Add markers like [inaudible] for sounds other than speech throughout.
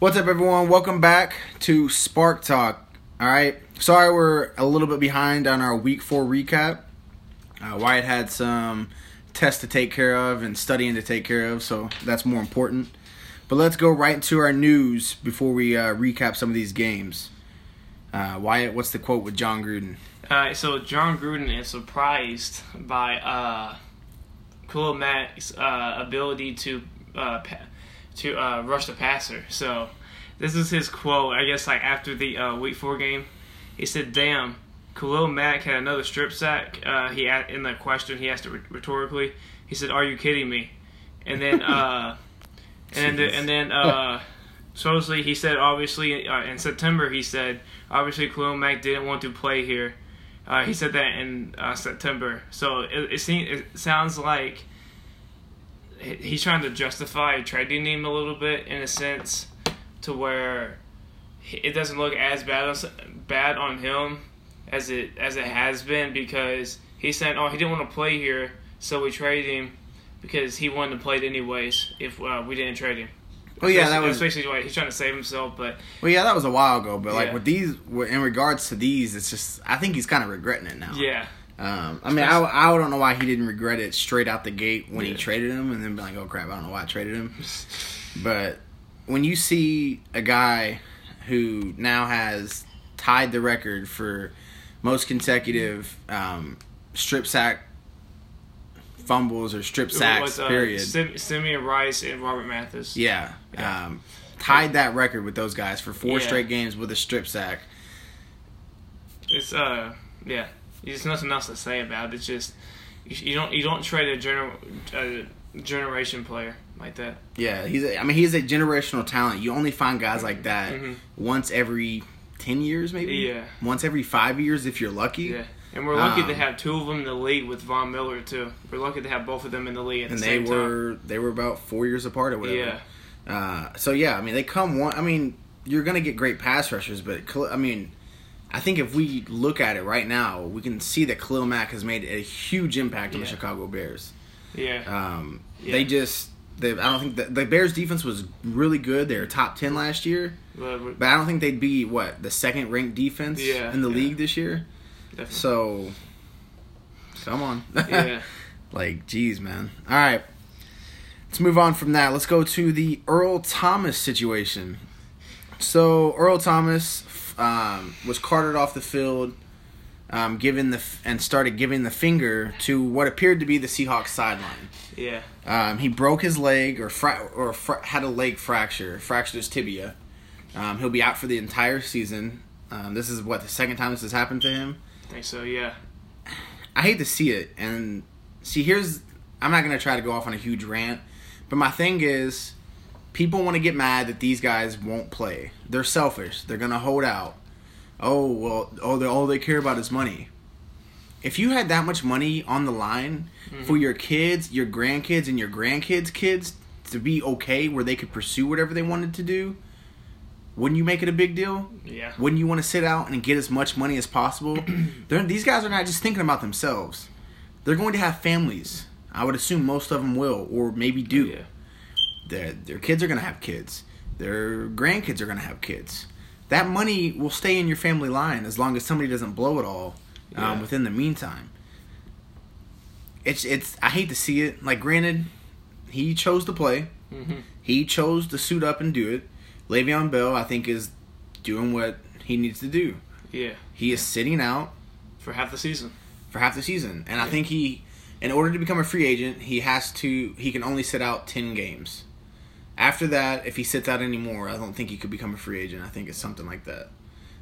What's up, everyone? Welcome back to Spark Talk. All right. Sorry we're a little bit behind on our week four recap. Uh, Wyatt had some tests to take care of and studying to take care of, so that's more important. But let's go right into our news before we uh, recap some of these games. Uh, Wyatt, what's the quote with Jon Gruden? Alright, so Jon Gruden is surprised by uh, Khalil Mack's uh, ability to uh, pa- to uh, rush the passer. So this is his quote. I guess like after the uh, Week Four game, he said, "Damn, Khalil Mack had another strip sack." Uh, he a- in the question he asked it rhetorically. He said, "Are you kidding me?" And then uh, [laughs] and then and then uh, [laughs] supposedly he said obviously uh, in September he said obviously Khalil Mack didn't want to play here. Uh, he said that in uh, September. So it it, seems, it sounds like he's trying to justify trading him a little bit in a sense to where it doesn't look as bad on, bad on him as it as it has been because he's saying oh he didn't want to play here so we traded him because he wanted to play it anyways if uh, we didn't trade him. Oh yeah, that was basically why he's trying to save himself. But well, yeah, that was a while ago. But like Yeah. with these, in regards to these, it's just I think he's kind of regretting it now. yeah, Um, I mean, I, I don't know why he didn't regret it straight out the gate when he traded him, and then be like, "Oh crap, I don't know why I traded him." [laughs] But when you see a guy who now has tied the record for most consecutive um, strip sack fumbles or strip sacks, With, uh, period. Sim- Simeon Rice and Robert Mathis. yeah, Yeah. Um, tied that record with those guys for four Yeah. straight games with a strip sack. It's uh yeah. There's nothing else to say about it. It's just you, you don't you don't trade a gener a generation player like that. Yeah, he's. A, I mean, he's a generational talent. You only find guys like that Mhm. once every ten years, maybe. Yeah. Once every five years, if you're lucky. Yeah. And we're lucky Um, to have two of them in the league with Von Miller too. We're lucky to have both of them in the league at And the they same were they were about four years apart or whatever. Yeah. Uh, so yeah, I mean, they come one. I mean, you're gonna get great pass rushers, but I mean, I think if we look at it right now, we can see that Khalil Mack has made a huge impact on the Chicago Bears. Yeah. Um, Yeah. They just. They, I don't think the, the Bears defense was really good. They were top ten last year. But I don't think they'd be what the second ranked defense Yeah, in the league this year. definitely. So, come on, [laughs] yeah. like, geez, man. All right, let's move on from that. Let's go to the Earl Thomas situation. So Earl Thomas um, was carted off the field, um, given the f- and started giving the finger to what appeared to be the Seahawks sideline. Yeah. Um, he broke his leg or fra- or fra- had a leg fracture, fractured his tibia. Um, he'll be out for the entire season. Um, this is what the second time this has happened to him. I think so. Yeah. I hate to see it, and see here's I'm not gonna try to go off on a huge rant, but my thing is, people want to get mad that these guys won't play. They're selfish. They're gonna hold out. Oh well, oh they all they care about is money. If you had that much money on the line mm-hmm. for your kids, your grandkids, and your grandkids' kids to be okay, where they could pursue whatever they wanted to do, wouldn't you make it a big deal? Yeah. Wouldn't you want to sit out and get as much money as possible? [clears throat] These guys are not just thinking about themselves. They're going to have families. I would assume most of them will, or maybe do. Oh, yeah. Their, their kids are going to have kids. Their grandkids are going to have kids. That money will stay in your family line as long as somebody doesn't blow it all um, within the meantime. It's it's. I hate to see it. Like, granted, he chose to play. hmm He chose to suit up and do it. Le'Veon Bell, I think, is doing what he needs to do. Yeah. He is sitting out For half the season. for half the season, and I think he, in order to become a free agent, he has to. He can only sit out ten games. After that, if he sits out anymore, I don't think he could become a free agent. I think it's something like that.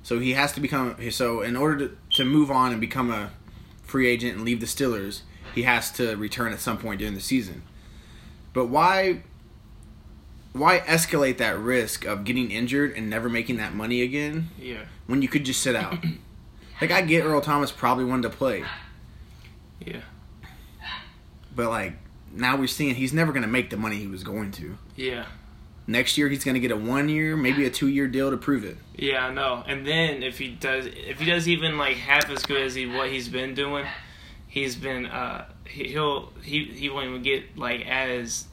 So he has to become. So in order to to move on and become a free agent and leave the Steelers, he has to return at some point during the season. But why? Why escalate that risk of getting injured and never making that money again Yeah. when you could just sit out? [clears throat] like I get Earl Thomas probably wanted to play, Yeah. but like now we're seeing he's never going to make the money he was going to. Yeah. Next year he's going to get a one year, maybe a two year deal to prove it. Yeah, I know. And then if he does, if he does even like half as good as he what he's been doing, he's been uh he, he'll he he won't even get like as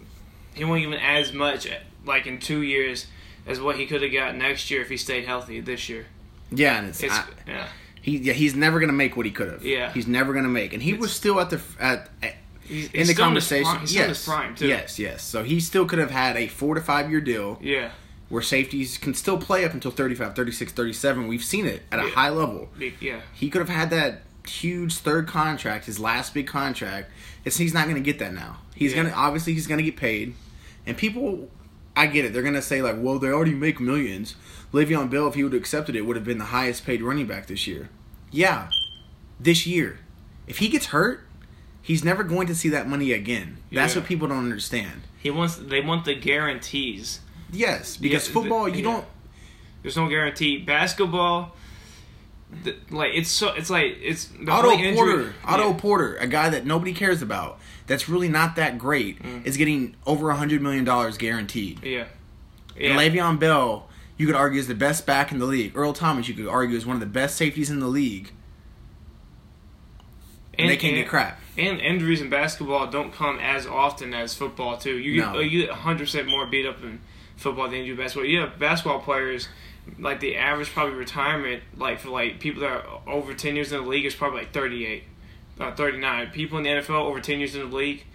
he won't even as much like in two years as what he could have got next year if he stayed healthy this year. Yeah, and it's, It's I- yeah. he yeah he's never gonna make what he could have. Yeah. he's never gonna make, and he was still at the at. at He's, in he's the his conversation, prime- he's still in yes, prime too. yes, yes. So he still could have had a four to five year deal Yeah. where safeties can still play up until 35, 36, 37. We've seen it at a high level. Yeah. He could have had that huge third contract, his last big contract. It's he's not going to get that now. He's Yeah. going to obviously he's going to get paid, and people, I get it. They're going to say like, well, they already make millions. Le'Veon Bell, if he would have accepted it, would have been the highest paid running back this year. Yeah, this year. If he gets hurt, he's never going to see that money again. That's Yeah. what people don't understand. He wants. They want the guarantees. Yes, because Yeah, football, the- you yeah. don't. There's no guarantee. Basketball, the, like it's so. It's like it's the Otto injury- Porter, Otto Porter, a guy that nobody cares about, that's really not that great, Mm. is getting over a hundred million dollars guaranteed. Yeah. And Yeah. Le'Veon Bell, you could argue is the best back in the league. Earl Thomas, you could argue is one of the best safeties in the league, and, they can't get crap. And injuries in basketball don't come as often as football too. You get No. you get 100 percent more beat up in football than you do basketball. You have basketball players like the average probably retirement like for like people that are over 10 years in the league is probably like 38, uh, 39. People in the NFL over 10 years in the league,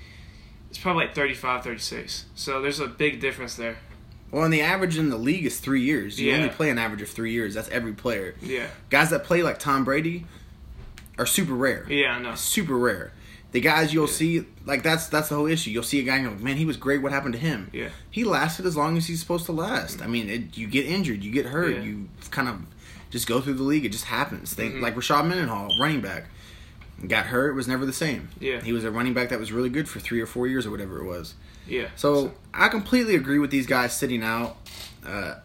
it's probably like 35, 36. So there's a big difference there. Well, and the average in the league is three years. You Yeah. only play an average of three years. That's every player. Yeah, Guys that play like Tom Brady are super rare. yeah, no, super rare. The guys you'll Yeah. see, like that's that's the whole issue. You'll see a guy and go, man, he was great. What happened to him? Yeah. he lasted as long as he's supposed to last. I mean, it, you get injured, you get hurt, Yeah. you kind of just go through the league. It just happens. They, Mhm. Like Rashard Mendenhall, running back, got hurt, was never the same. Yeah. he was a running back that was really good for three or four years or whatever it was. Yeah. So I completely agree with these guys sitting out. Uh,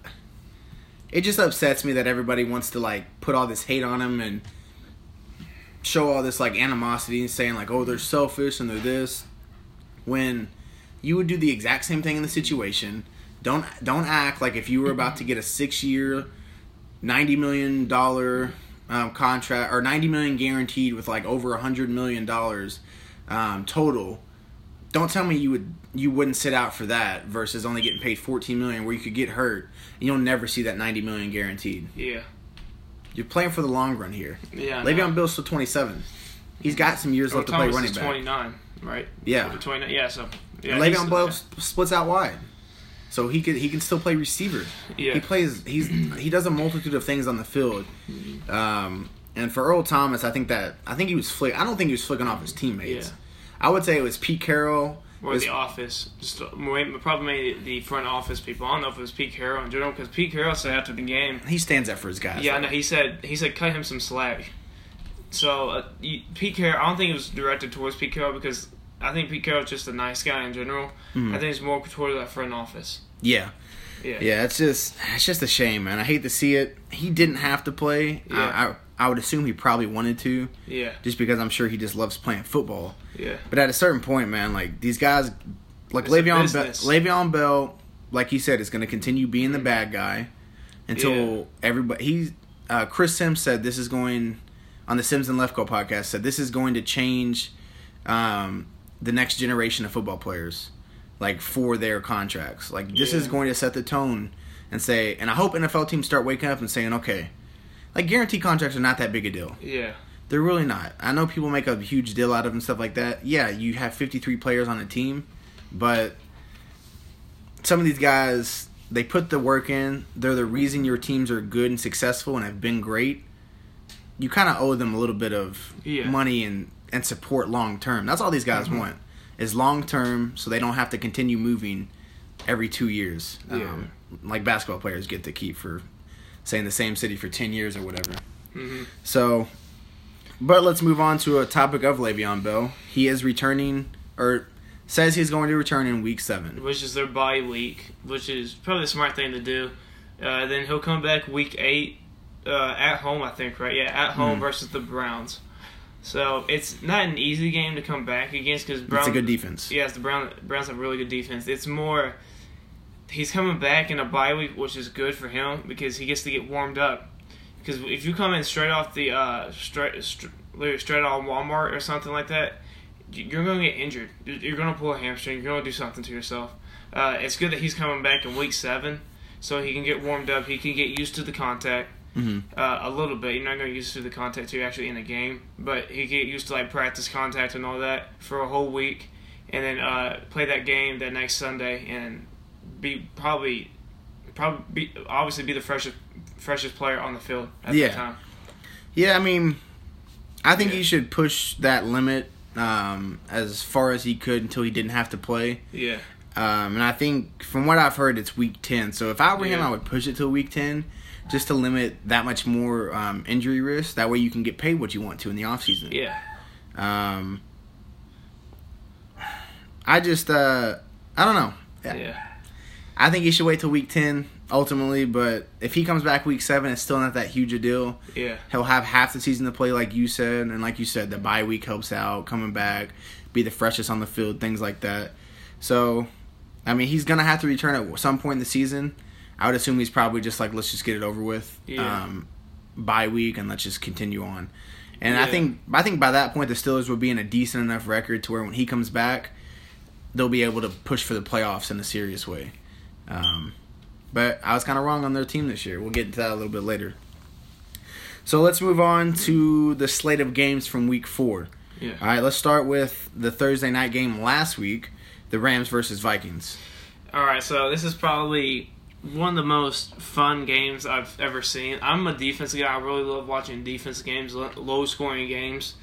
it just upsets me that everybody wants to like put all this hate on them and show all this like animosity and saying like, oh, they're selfish and they're this. When you would do the exact same thing in the situation. Don't don't act like if you were about to get a six year, ninety million dollar um, contract or ninety million guaranteed with like over a hundred million dollars um, total don't tell me you would you wouldn't sit out for that versus only getting paid 14 million where you could get hurt and you'll never see that 90 million guaranteed. yeah. You're playing for the long run here. Yeah. Le'Veon Bell's still 27. He's got some years Earl left to play Thomas running is back. 29, right? Yeah. 29. Yeah. So. Yeah. and Le'Veon Bell s- splits out wide. So he could he can still play receiver. Yeah. He plays he's he does a multitude of things on the field. Um, and for Earl Thomas, I think that I think he was flick I don't think he was flicking off his teammates. Yeah. I would say it was Pete Carroll. Or the office, just probably the front office people. I don't know if it was Pete Carroll in general because Pete Carroll said after the game, he stands up for his guys. yeah, though. no, he said he said cut him some slack. So uh, you, Pete Carroll, I don't think it was directed towards Pete Carroll because I think Pete Carroll's just a nice guy in general. Mhm. I think it's more towards that front office. Yeah. Yeah, Yeah, it's just it's just a shame, man. I hate to see it. He didn't have to play. Yeah. I, I I would assume he probably wanted to, yeah, just because I'm sure he just loves playing football. yeah, But at a certain point, man, like these guys, like It's Le'Veon Bell. Le'Veon Bell, like he said, is going to continue being the bad guy until Yeah. everybody. He's uh, Chris Simms said this is going on the Simms and Lefkoe podcast said this is going to change um, the next generation of football players, like for their contracts. Like this is going to set the tone and say, and I hope NFL teams start waking up and saying, okay, like guarantee contracts are not that big a deal. yeah, They're really not. I know people make a huge deal out of them and stuff like that. Yeah, you have 53 players on a team, but some of these guys, they put the work in. They're the reason your teams are good and successful and have been great. You kind of owe them a little bit of Yeah. money and, and support long term. That's all these guys Mhm. want is long term so they don't have to continue moving every two years. Yeah. Um, like basketball players get to keep for, say, in the same city for 10 years or whatever. hmm So, but let's move on to a topic of Le'Veon Bell. He is returning, or says he's going to return in week seven. which is their bye week, which is probably the smart thing to do. Uh, then he'll come back week eight uh, at home, I think, right? Yeah, at home Mhm. versus the Browns. So it's not an easy game to come back against because Browns. It's a good defense. Yes, the Brown, Browns have really good defense. It's more he's coming back in a bye week, which is good for him because he gets to get warmed up. Because if you come in straight off the uh, straight straight, straight on Walmart or something like that, you- you're going to get injured. You're- going to pull a hamstring. You're going to do something to yourself. Uh, it's good that he's coming back in week seven, so he can get warmed up. He can get used to the contact hmm uh, a little bit. You're not going to get used to the contact till you're actually in a game, but he get used to like practice contact and all that for a whole week, and then uh, play that game that next Sunday and be probably probably be, obviously be the freshest freshest player on the field at Yeah. the time. Yeah, I mean, I think Yeah. he should push that limit um, as far as he could until he didn't have to play. Yeah, Um, and I think from what I've heard, it's week ten. So if I were him, I would push it till week ten, just to limit that much more um, injury risk. That way, you can get paid what you want to in the off season. yeah, Um, I just, uh, I don't know. yeah, I think he should wait till week ten ultimately. But if he comes back week seven, it's still not that huge a deal. yeah, He'll have half the season to play, like you said, and like you said, the bye week helps out coming back, be the freshest on the field, things like that. So, I mean, he's gonna have to return at some point in the season. I would assume he's probably just like, let's just get it over with, Yeah. um, bye week, and let's just continue on. And I think I think by that point the Steelers will be in a decent enough record to where when he comes back, they'll be able to push for the playoffs in a serious way. Um, but I was kind of wrong on their team this year. We'll get into that a little bit later. So let's move on to the slate of games from week four. yeah. All right, let's start with the Thursday night game last week, the Rams versus Vikings. All right, so this is probably one of the most fun games I've ever seen. I'm a defense guy. I really love watching defense games, low scoring games.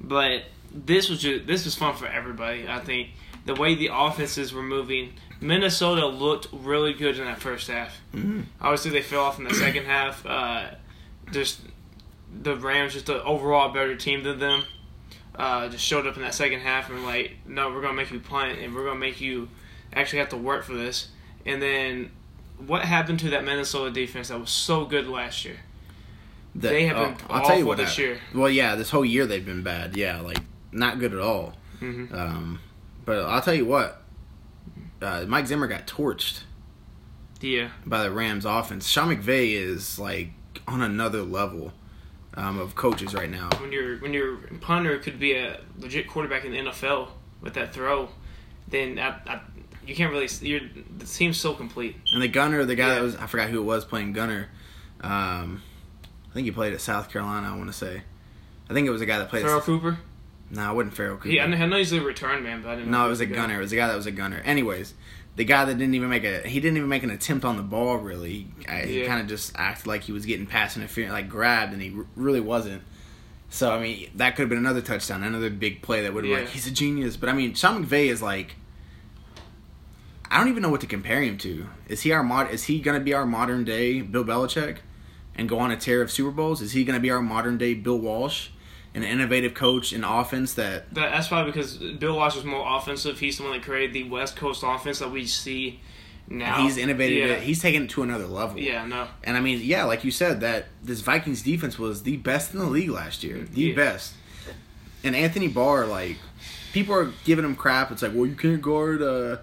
But this was just this was fun for everybody. I think the way the offenses were moving, Minnesota looked really good in that first half. Mhm. Obviously, they fell off in the second half. Uh, just the Rams, just an overall better team than them. Uh, just showed up in that second half and like, no, we're gonna make you punt and we're gonna make you actually have to work for this. And then, what happened to that Minnesota defense that was so good last year? The- They have been I'll tell you awful what this happened. year. Well, yeah, this whole year they've been bad. Yeah, like not good at all. hmm Um, but I'll tell you what, uh, Mike Zimmer got torched Yeah, by the Rams offense. Sean McVay is like on another level um, of coaches right now. when your when your punter could be a legit quarterback in the NFL with that throw, then I, I, you can't really. Your the team's so complete. And the gunner, the guy Yeah. that was I forgot who it was playing gunner. Um, I think he played at South Carolina. I want to say. I think it was a guy that played. At, Cooper. No, it wasn't Pharoh Cooper. He, I know I he's a return man, but I didn't. know No, it was a the guy. gunner. It was a guy that was a gunner. Anyways, the guy that didn't even make a he didn't even make an attempt on the ball. Really, I, he kind of just acted like he was getting pass interference, like grabbed, and he r- really wasn't. So I mean, that could have been another touchdown, another big play that would have Yeah. like he's a genius. But I mean, Sean McVay is like. I don't even know what to compare him to. Is he our mod? Is he going to be our modern day Bill Belichick, and go on a tear of Super Bowls? Is he going to be our modern day Bill Walsh, an innovative coach in offense that That, that's probably because Bill Walsh was more offensive. He's the one that created the West Coast offense that we see now. he's innovated Yeah, it. He's taken it to another level. yeah, no, And I mean, yeah, like you said, that this Vikings defense was the best in the league last year, the Yeah. best. And Anthony Barr, like, people are giving him crap. It's like, well, you can't guard uh,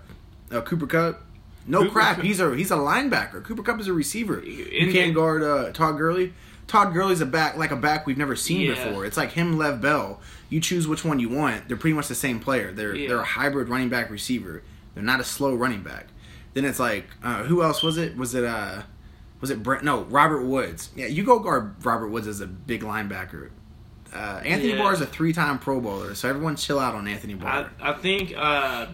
uh, Cooper Kupp. No Cooper crap. He's a he's a linebacker. Cooper Kupp is a receiver. You In- can't guard uh, Todd Gurley. Todd Gurley's a back like a back we've never seen Yeah. before. It's like him, Lev Bell. You choose which one you want. They're pretty much the same player. They're Yeah. they're a hybrid running back receiver. They're not a slow running back. Then it's like, uh, who else was it? Was it uh, was it Brent? No, Robert Woods. Yeah, you go guard Robert Woods as a big linebacker. Uh, Anthony Yeah. Barr is a three-time Pro Bowler, so everyone chill out on Anthony I, Barr. I think uh,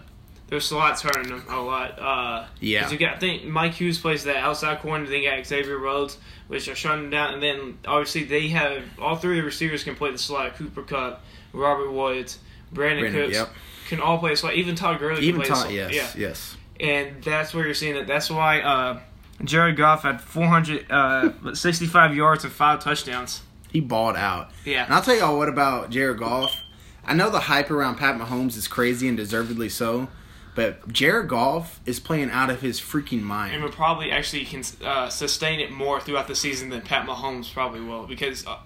there's slots hurting them a lot. Uh, Yeah. You got, I think Mike Hughes plays that outside corner. Then you got Xavier Rhodes, which are shutting him down. And then obviously they have all three of the receivers can play the slot. Cooper Kupp, Robert Woods, Brandin, Brandin, Cooks yep. can all play the slot. Even Todd Gurley Even can play Todd, the slot. yes, Yeah. yes. and that's where you're seeing it. That's why uh, Jared Goff had 465 [laughs] yards and five touchdowns. He balled out. Yeah. And I'll tell y'all what about Jared Goff. I know the hype around Pat Mahomes is crazy and deservedly so, but Jared Goff is playing out of his freaking mind, and will probably actually can uh, sustain it more throughout the season than Pat Mahomes probably will because uh,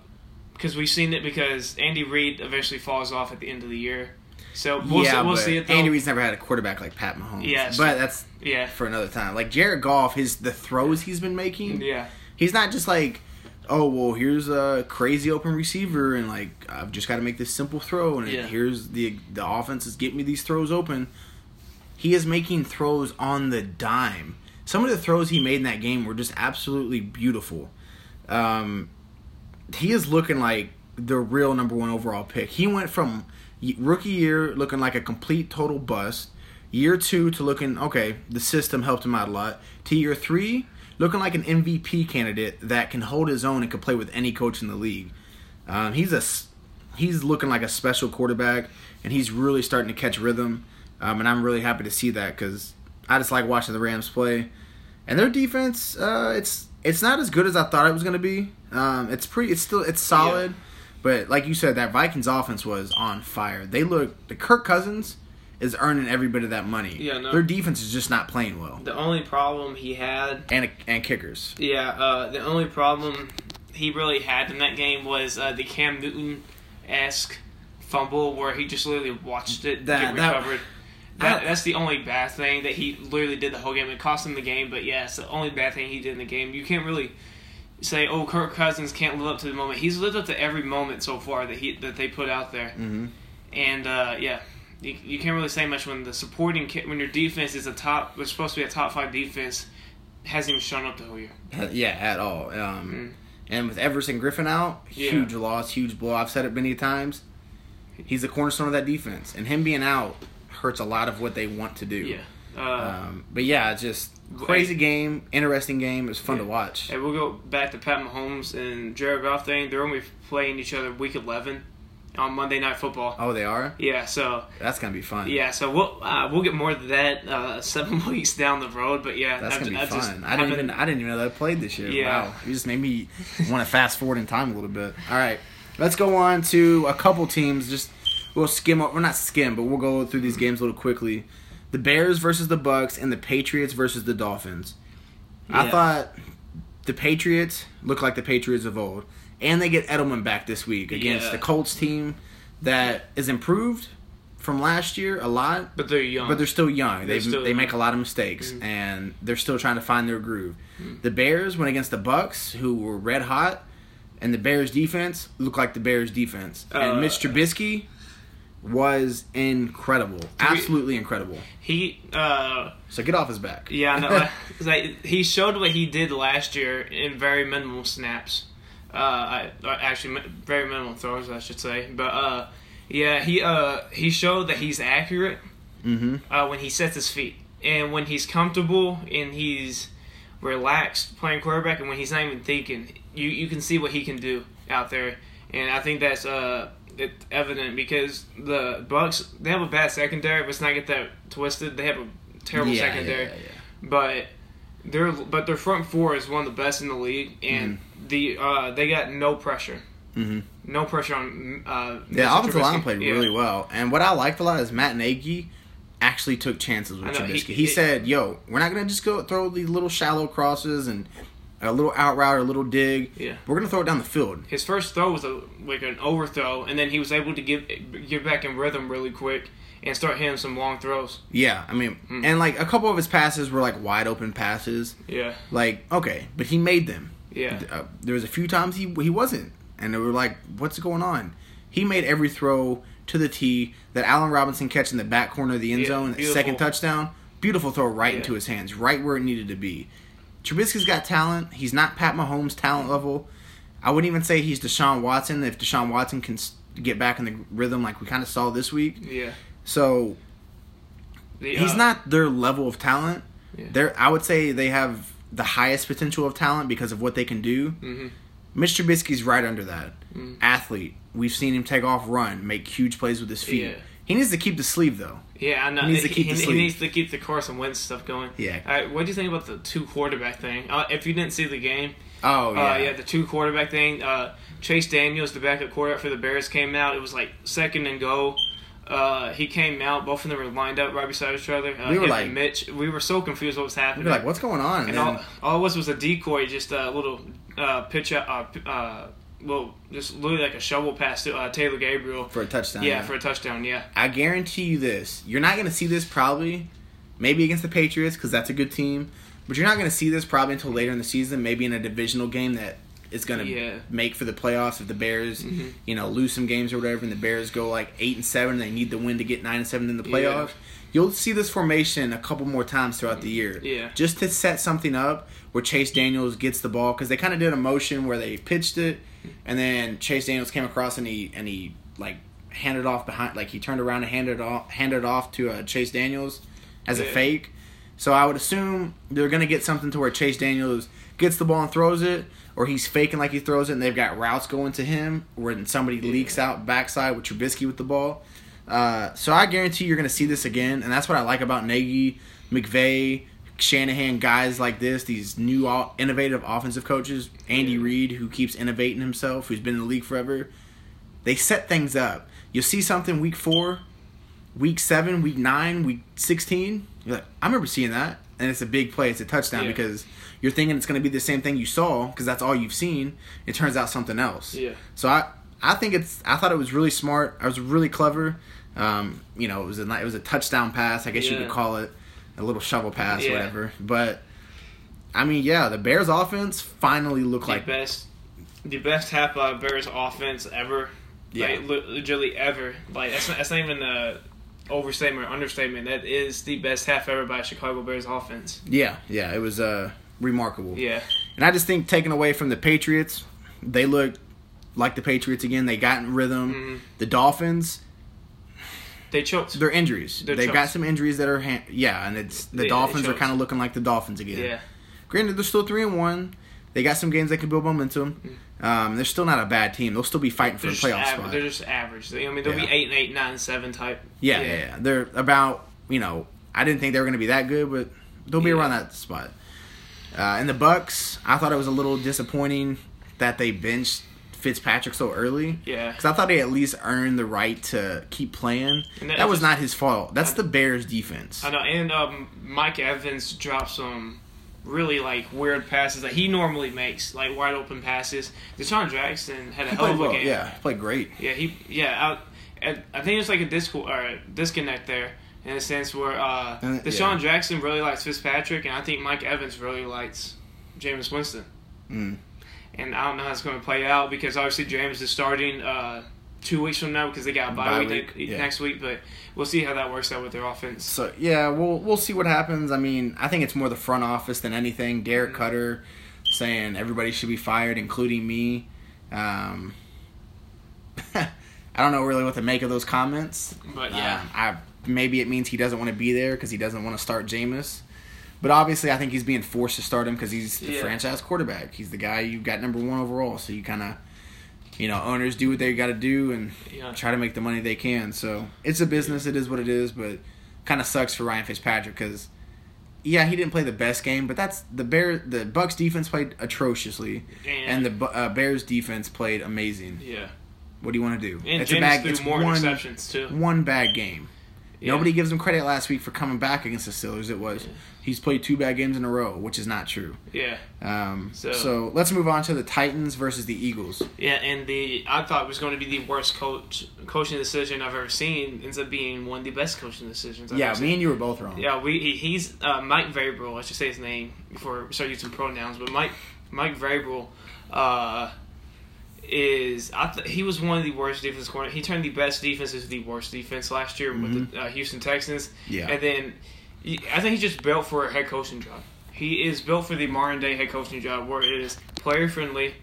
because we've seen it because Andy Reid eventually falls off at the end of the year. So we'll, yeah, see, we'll see it though. Andy Reid's never had a quarterback like Pat Mahomes. Yes. but that's yeah, for another time. Like Jared Goff, his the throws he's been making. yeah, He's not just like, oh well, here's a crazy open receiver, and like I've just got to make this simple throw, and Yeah. here's the the offense is getting me these throws open. He is making throws on the dime, some of the throws he made in that game were just absolutely beautiful. Um, he is looking like the real number one overall pick. He went from rookie year looking like a complete total bust, year two to looking okay, the system helped him out a lot, to year three looking like an MVP candidate that can hold his own and can play with any coach in the league. Um, he's a he's looking like a special quarterback, and he's really starting to catch rhythm. Um, and I'm really happy to see that because I just like watching the Rams play, and their defense. Uh, it's it's not as good as I thought it was going to be. Um, it's pretty. It's still it's solid, but like you said, that Vikings offense was on fire. They look the Kirk Cousins is earning every bit of that money. Yeah, no. their defense is just not playing well, The only problem he had, and and kickers. yeah, uh, the only problem he really had in that game was uh, the Cam Newton esque fumble where he just literally watched it That- get recovered. That, I- that's the only bad thing that he literally did the whole game. It cost him the game, but yeah, it's the only bad thing he did in the game. You can't really say, "Oh, Kirk Cousins can't live up to the moment." He's lived up to every moment so far that he that they put out there. Mm-hmm. And uh, yeah, you, you can't really say much when the supporting when your defense is a top, was supposed to be a top five defense, hasn't even shown up the whole year. Yeah, at all. Um, And with Everson Griffen out, Mm. Yeah. huge loss, huge blow. I've said it many times. He's the cornerstone of that defense, and him being out hurts a lot of what they want to do. Yeah. Uh, Um, but yeah, it's just crazy game, interesting game. It was fun to watch. and we'll go back to Pat Mahomes and Jared Goff thing. They're only playing each other week eleven on Monday Night Football. Oh, they are. Yeah, so That's gonna be fun. yeah, so we'll uh, we'll get more to that uh, seven [laughs] weeks down the road. But yeah, That's I've- gonna be I've just fun. I didn't even I didn't even know that I played this year. Yeah. Wow, you just made me want to fast forward in time a little bit. All right, let's go on to a couple teams. Just we'll skim. We're not skim, but we'll go through these games a little quickly. The Bears versus the Bucks and the Patriots versus the Dolphins. I thought the Patriots look like the Patriots of old, and they get Edelman back this week against Yeah. the Colts team that is improved from last year a lot. But they're young. But they're still young. They're They still they young. make a lot of mistakes, and they're still trying to find their groove. The Bears went against the Bucks, who were red hot, and the Bears defense looked like the Bears defense. Uh, and Mitch Trubisky was incredible, absolutely incredible. he uh, So get off his back. Yeah, no, [laughs] like he showed what he did last year in very minimal snaps. Uh, I, actually, very minimal throws, I should say. But uh, yeah, he uh he showed that he's accurate mm-hmm. uh, when he sets his feet and when he's comfortable and he's relaxed playing quarterback and when he's not even thinking. You you can see what he can do out there, and I think that's uh it's evident because the Bucks they have a bad secondary. Let's not get that twisted. They have a terrible Yeah, secondary yeah, yeah. but their but their front four is one of the best in the league, and the uh, they got no pressure, Mm-hmm. no pressure on. Uh, Yeah, offensive line played really well, and what I liked a lot is Matt Nagy actually took chances with know, he- Trubisky. He, he- said, "Yo, we're not gonna just go throw these little shallow crosses and a little out route or a little dig. Yeah. We're gonna throw it down the field." His first throw was a, like an overthrow, and then he was able to give get back in rhythm really quick and start hitting some long throws. Yeah, I mean, Hmm. and like a couple of his passes were like wide open passes. Yeah, Like, okay, but he made them. yeah, Uh, there was a few times he he wasn't, and they were like, "What's going on?" He made every throw to the tee. That Allen Robinson catch in the back corner of the end Yeah, zone, second touchdown, beautiful throw right Yeah. into his hands, right where it needed to be. Trubisky's got talent. He's not Pat Mahomes' talent level. I wouldn't even say he's Deshaun Watson if Deshaun Watson can get back in the rhythm like we kind of saw this week. yeah. So The, he's uh, not their level of talent. Yeah. They're I would say they have the highest potential of talent because of what they can do. Mhm. Mitch Trubisky's right under that. Mm. Athlete. We've seen him take off, run, make huge plays with his feet. Yeah. He needs to keep the sleeve though. Yeah, I know. He needs to keep he, the he needs to keep the Carson Wentz stuff going. Yeah. All right, what do you think about the two quarterback thing? Uh, if you didn't see the game, Oh yeah. Uh, yeah, the two quarterback thing. Uh, Chase Daniels, the backup quarterback for the Bears, came out. It was like second and go. Uh, he came out. Both of them were lined up right beside each other. Uh, We were like- Mitch. We were so confused what was happening. Happening. be like, what's going on? and then- all, all it was was a decoy, just a little uh, pitch, uh, uh, well, just literally like a shovel pass to uh, Taylor Gabriel. for a touchdown. yeah, for a touchdown. Yeah, I guarantee you this. You're not going to see this probably, maybe against the Patriots because that's a good team, but you're not going to see this probably until later in the season. Maybe in a divisional game that is going to Yeah. make for the playoffs if the Bears, Mhm. you know, lose some games or whatever, and the Bears go like eight and seven. They need the win to get nine and seven in the Yeah. playoffs. You'll see this formation a couple more times throughout the year, Yeah. just to set something up where Chase Daniels gets the ball because they kind of did a motion where they pitched it, and then Chase Daniels came across and he and he like handed off behind, like he turned around and handed it off, handed off to uh, Chase Daniels as a fake. So I would assume they're gonna get something to where Chase Daniels gets the ball and throws it, or he's faking like he throws it, and they've got routes going to him, where somebody leaks out backside with Trubisky with the ball. Uh, so I guarantee you're gonna see this again, and that's what I like about Nagy, McVay, Shanahan, guys like this, these new innovative offensive coaches, Andy Yeah. Reid, who keeps innovating himself, who's been in the league forever. They set things up. You'll see something week four, week seven, week nine, week sixteen. You're like, I remember seeing that, and it's a big play. It's a touchdown Yeah. because you're thinking it's going to be the same thing you saw because that's all you've seen. It turns out something else. Yeah. So I I think it's I thought it was really smart. I was really clever. Um, you know, it was a it was a touchdown pass. I guess you could call it a little shovel pass, Yeah. whatever. But I mean, yeah, the Bears' offense finally looked the like best, the best half of Bears offense ever. Yeah. Like literally ever. Like that's not, that's not even a overstatement or understatement. That is the best half ever by Chicago Bears offense. yeah, yeah. It was uh remarkable. Yeah. And I just think taken away from the Patriots, they looked like the Patriots again. They got in rhythm. Mhm. The Dolphins, They choked. their injuries. They're injuries. They've got some injuries that are ha- yeah, and it's the They- they Dolphins are kind of looking like the Dolphins again. yeah. Granted, they're still three and one. They got some games that can build momentum. Um, they're still not a bad team. They'll still be fighting for They're the playoff aver- spot. they're just average. They, I mean, they'll Yeah. be eight and eight, nine and seven type. Yeah, yeah, yeah. They're about you know. I didn't think they were going to be that good, but they'll be Yeah. around that spot. Uh, and the Bucks, I thought it was a little disappointing that they benched Fitzpatrick so early. Yeah. Because I thought he at least earned the right to keep playing. And That, that was just- not his fault. That's I- the Bears' defense. I know, and um, Mike Evans dropped some really like weird passes that he normally makes, like wide open passes. DeSean Jackson had a He hell of a well. game. Yeah, he played great. Yeah, he yeah. I, and I think it's like a disco or disconnect there in a sense where uh, Uh, DeSean yeah. Jackson really likes Fitzpatrick, and I think Mike Evans really likes Jameis Winston. Mm. And I don't know how it's going to play out because obviously James is starting uh, two weeks from now because they got a bye, Bye week, week, yeah. next week. But we'll see how that works out with their offense. So yeah, we'll we'll see what happens. I mean, I think it's more the front office than anything. Dirk Koetter saying everybody should be fired, including me. Um, [laughs] I don't know really what to make of those comments. But yeah. Um, I maybe it means he doesn't want to be there because he doesn't want to start Jameis. But obviously, I think he's being forced to start him because he's the Yeah. franchise quarterback. He's the guy you got number one overall. So you kind of, you know, owners do what they got to do and Yeah. try to make the money they can. So it's a business. It is what it is. But kind of sucks for Ryan Fitzpatrick because, yeah, he didn't play the best game. But that's the Bear. The Bucks defense played atrociously, and the uh, Bears defense played amazing. yeah. What do you want to do? And it's James a bad. threw It's more one interceptions too. one bad game. Yeah. Nobody gives him credit last week for coming back against the Steelers. It was he's played two bad games in a row, which is not true. Yeah. Um, so, So- let's move on to the Titans versus the Eagles. Yeah, and the I thought it was going to be the worst coach coaching decision I've ever seen. Ends up being one of the best coaching decisions. I've yeah, me seen. and you were both wrong. Yeah, we he, he's uh, Mike Vrabel. I should say his name before we start using pronouns. But Mike Mike Vrabel uh, is I th- he was one of the worst defense corner. He turned the best defense into the worst defense last year with the uh, Houston Texans. Mm-hmm. Yeah. and then he- I think he's just built for a head coaching job. He is built for the modern day head coaching job where it is player friendly.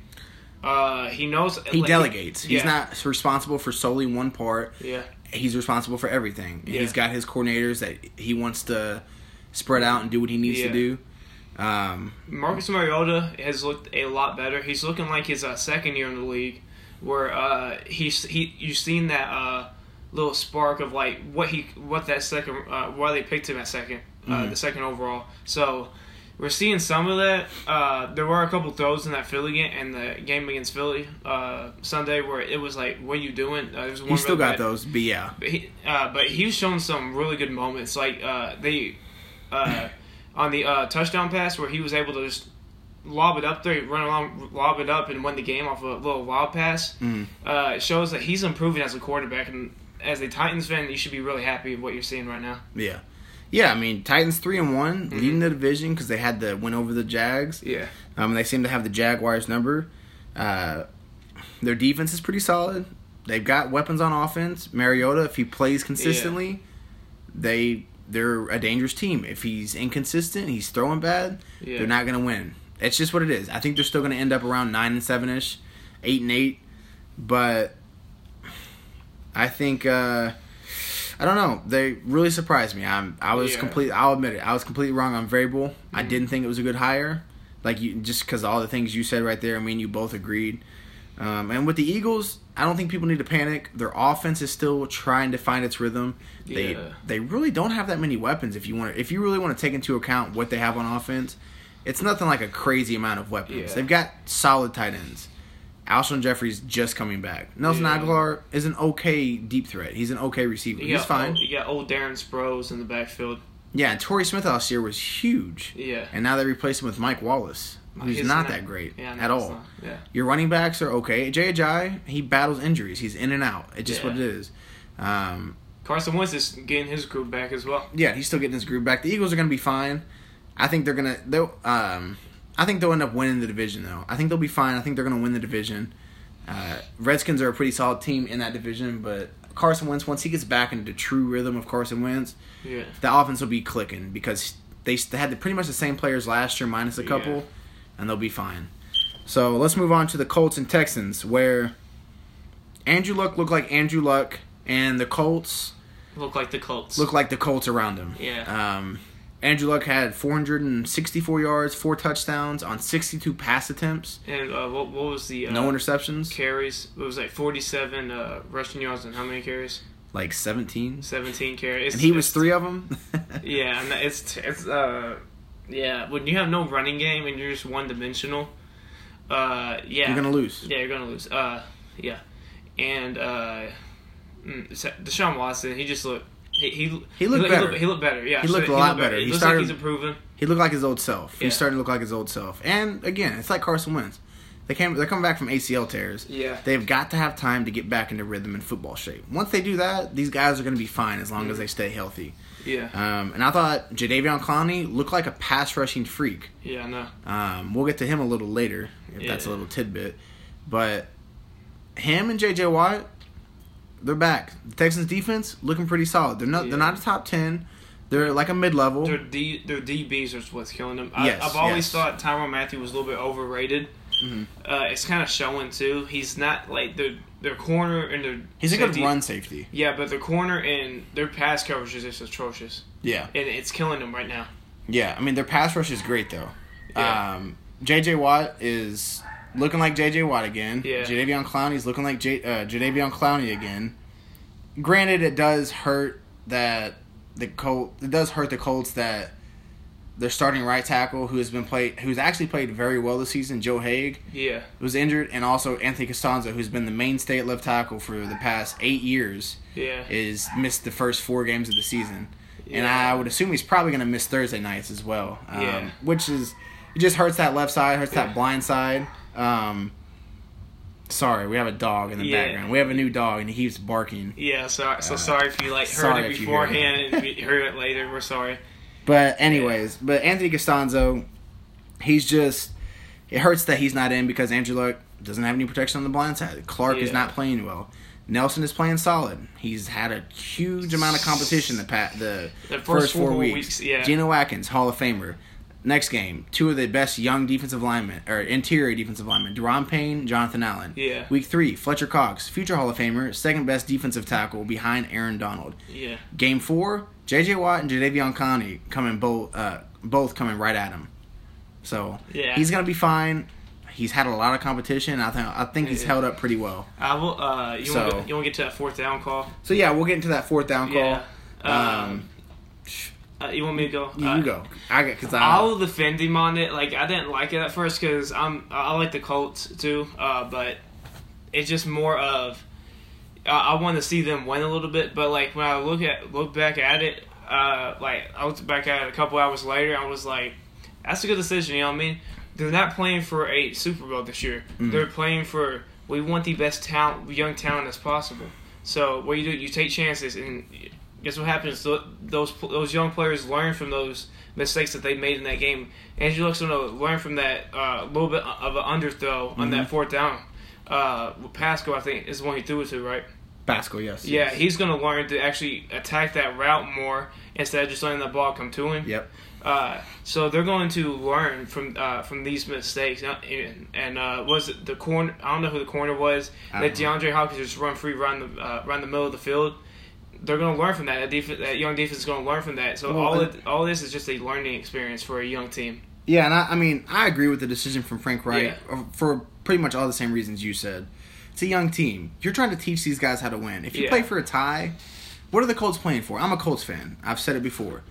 Uh, he knows He like, delegates. He's yeah. not responsible for solely one part. Yeah, He's responsible for everything. Yeah. He's got his coordinators that he wants to spread out and do what he needs Yeah. to do. Um, Marcus Mariota has looked a lot better. He's looking like his uh, second year in the league, where uh, he's he you've seen that uh, little spark of like what he what that second uh, why they picked him at 2nd uh, Mhm. the second overall. So we're seeing some of that. Uh, there were a couple throws in that Philly game and the game against Philly uh, Sunday where it was like, "What are you doing?" Uh, he still really got bad- those, but yeah, but he, uh, but he was showing some really good moments, like uh, they uh, on the uh, touchdown pass where he was able to just lob it up there, run along, lob it up, and win the game off a little wild pass. Mhm. Uh, it shows that he's improving as a quarterback, and as a Titans fan, you should be really happy with what you're seeing right now. yeah, yeah. I mean, Titans three and one, Mm-hmm. leading the division because they had the win over the Jags. Yeah, Um, they seem to have the Jaguars number. Uh, their defense is pretty solid. They've got weapons on offense. Mariota, if he plays consistently, they they're a dangerous team. If he's inconsistent, he's throwing bad, Yeah. they're not going to win. It's just what it is. I think they're still going to end up around nine and seven ish, eight and eight, but I think uh, I don't know. They really surprised me. I'm I was Yeah. complete. I'll admit it. I was completely wrong on Vrabel. I Mhm. didn't think it was a good hire. Like you, just because all the things you said right there. I mean, you both agreed. Um, and with the Eagles, I don't think people need to panic. Their offense is still trying to find its rhythm. They Yeah. they really don't have that many weapons. If you want, to, if you really want to take into account what they have on offense, it's nothing like a crazy amount of weapons. Yeah. They've got solid tight ends. Alshon Jeffery's just coming back. Nelson Yeah. Agholor is an okay deep threat. He's an okay receiver. You He's got fine. You got old Darren Sproles in the backfield. Yeah, and Torrey Smith last year was huge. Yeah. And now they replaced him with Mike Wallace, who's He's not, that great yeah, no, at all. not. Yeah. Your running backs are okay. Ajayi, he battles injuries. He's in and out. It's just Yeah. what it is. Um, Carson Wentz is getting his group back as well. yeah, he's still getting his groove back. The Eagles are going to be fine. I think they're going to they'll um I think they'll end up winning the division though. I think they'll be fine. I think they're going to win the division. Uh, Redskins are a pretty solid team in that division, but Carson Wentz once he gets back into the true rhythm of Carson Wentz, Yeah. the offense will be clicking because they, they had the, pretty much the same players last year minus a couple, Yeah. And they'll be fine. So let's move on to the Colts and Texans, where Andrew Luck looked like Andrew Luck, and the Colts Look like the Colts. look like the Colts around him. Yeah. Um, Andrew Luck had 464 yards, four touchdowns on 62 pass attempts, and uh, what, what was the uh, no interceptions, carries? It was like 47 uh, rushing yards and how many carries? like 17. 17 carries. And he was three of them. [laughs] Yeah, and it's it's uh yeah when you have no running game and you're just one dimensional, uh yeah You're gonna lose. yeah you're gonna lose uh yeah, and uh mm, Deshaun Watson he just looked he he He looked he better. looked, he looked better yeah He so looked a lot better. It He looks started- like he's improving He looked like his old self. Yeah. He's starting to look like his old self. And again, it's like Carson Wentz. They came. They're coming back from ACL tears. yeah They've got to have time to get back into rhythm and football shape. Once they do that, these guys are going to be fine as long as they stay healthy. Yeah Um, and I thought Jadeveon Clowney looked like a pass rushing freak. yeah I know Um, we'll get to him a little later if that's a little tidbit. But him and JJ Watt, they're back. The Texans defense looking pretty solid. They're not. Yeah. They're not a top ten. They're like a mid level. their D their DBs are what's killing them I, Yes, I've always yes. thought Tyrann Mathieu was a little bit overrated. Mm-hmm. Uh, it's kind of showing too. He's not like their their corner and their He's a good run safety. Yeah, but their corner and their pass coverage is just atrocious, Yeah. and it's killing them right now. Yeah, I mean their pass rush is great though. Yeah. Um, JJ Watt is looking like JJ Watt again. Yeah. Jadeveon Clowney's looking like J, uh, Jadeveon Clowney again. Granted, it does hurt that the Colt. It does hurt the Colts that their starting right tackle, who has been played, who's actually played very well this season, Joe Haeg, Yeah, was injured, and also Anthony Castonzo, who's been the mainstay at left tackle for the past eight years, yeah, is missed the first four games of the season and I would assume he's probably going to miss Thursday nights as well. Um, Yeah. Which is it just hurts that left side, hurts Yeah. that blind side. Um, sorry, we have a dog in the Yeah. background. We have a new dog, and he keeps barking. yeah. So so Uh, sorry if you like heard it if you hear it. beforehand and you heard it later. We're sorry. But anyways, but Anthony Castonzo, he's just it hurts that he's not in because Andrew Luck doesn't have any protection on the blind side. Clark is not playing well. Nelson is playing solid. He's had a huge amount of competition the pa- the, The first, four, four weeks. weeks, yeah. Geno Atkins, Hall of Famer. Next game, two of the best young defensive linemen or interior defensive linemen: Daron Payne, Jonathan Allen. Yeah. Week three, Fletcher Cox, future Hall of Famer, second best defensive tackle behind Aaron Donald. Yeah, Game four, J.J. Watt and Jadeveon Clowney coming both uh, both coming right at him. So Yeah. he's gonna be fine. He's had a lot of competition. I think I think he's Yeah. held up pretty well. I will. Uh, you So- want to get to that fourth down call? So yeah, we'll get into that fourth down call. Yeah. Um, Um, uh, you want me to go? you, Uh, go. I got because I I'll defend him on it. Like I didn't like it at first because I'm I like the Colts too, uh, but it's just more of I, I want to see them win a little bit. But like when I look at look back at it, uh, like I looked back at it a couple hours later, I was like, that's a good decision. You know what I mean? They're not playing for a Super Bowl this year. Mm. They're playing for we want the best talent, young talent as possible. So what you do, you take chances, and guess what happens? Those those young players learn from those mistakes that they made in that game. Andrew Luck's going to learn from that uh, little bit of an underthrow on that fourth down. Uh, Pascal, I think, is the one he threw it to, right? Pascal, yes. Yeah, yes. he's going to learn to actually attack that route more instead of just letting the ball come to him. Yep. Uh, so they're going to learn from uh, from these mistakes. Uh, And, and uh, was it the corner? I don't know who the corner was. I Let. DeAndre Hopkins just run free, run the uh, run the middle of the field. They're going to learn from that. That, def- that young defense is going to learn from that. So Well, all it, all this is just a learning experience for a young team. Yeah, and I, I mean, I agree with the decision from Frank Reich Yeah. uh, for pretty much all the same reasons you said. It's a young team. You're trying to teach these guys how to win. If you Yeah. play for a tie, what are the Colts playing for? I'm a Colts fan. I've said it before.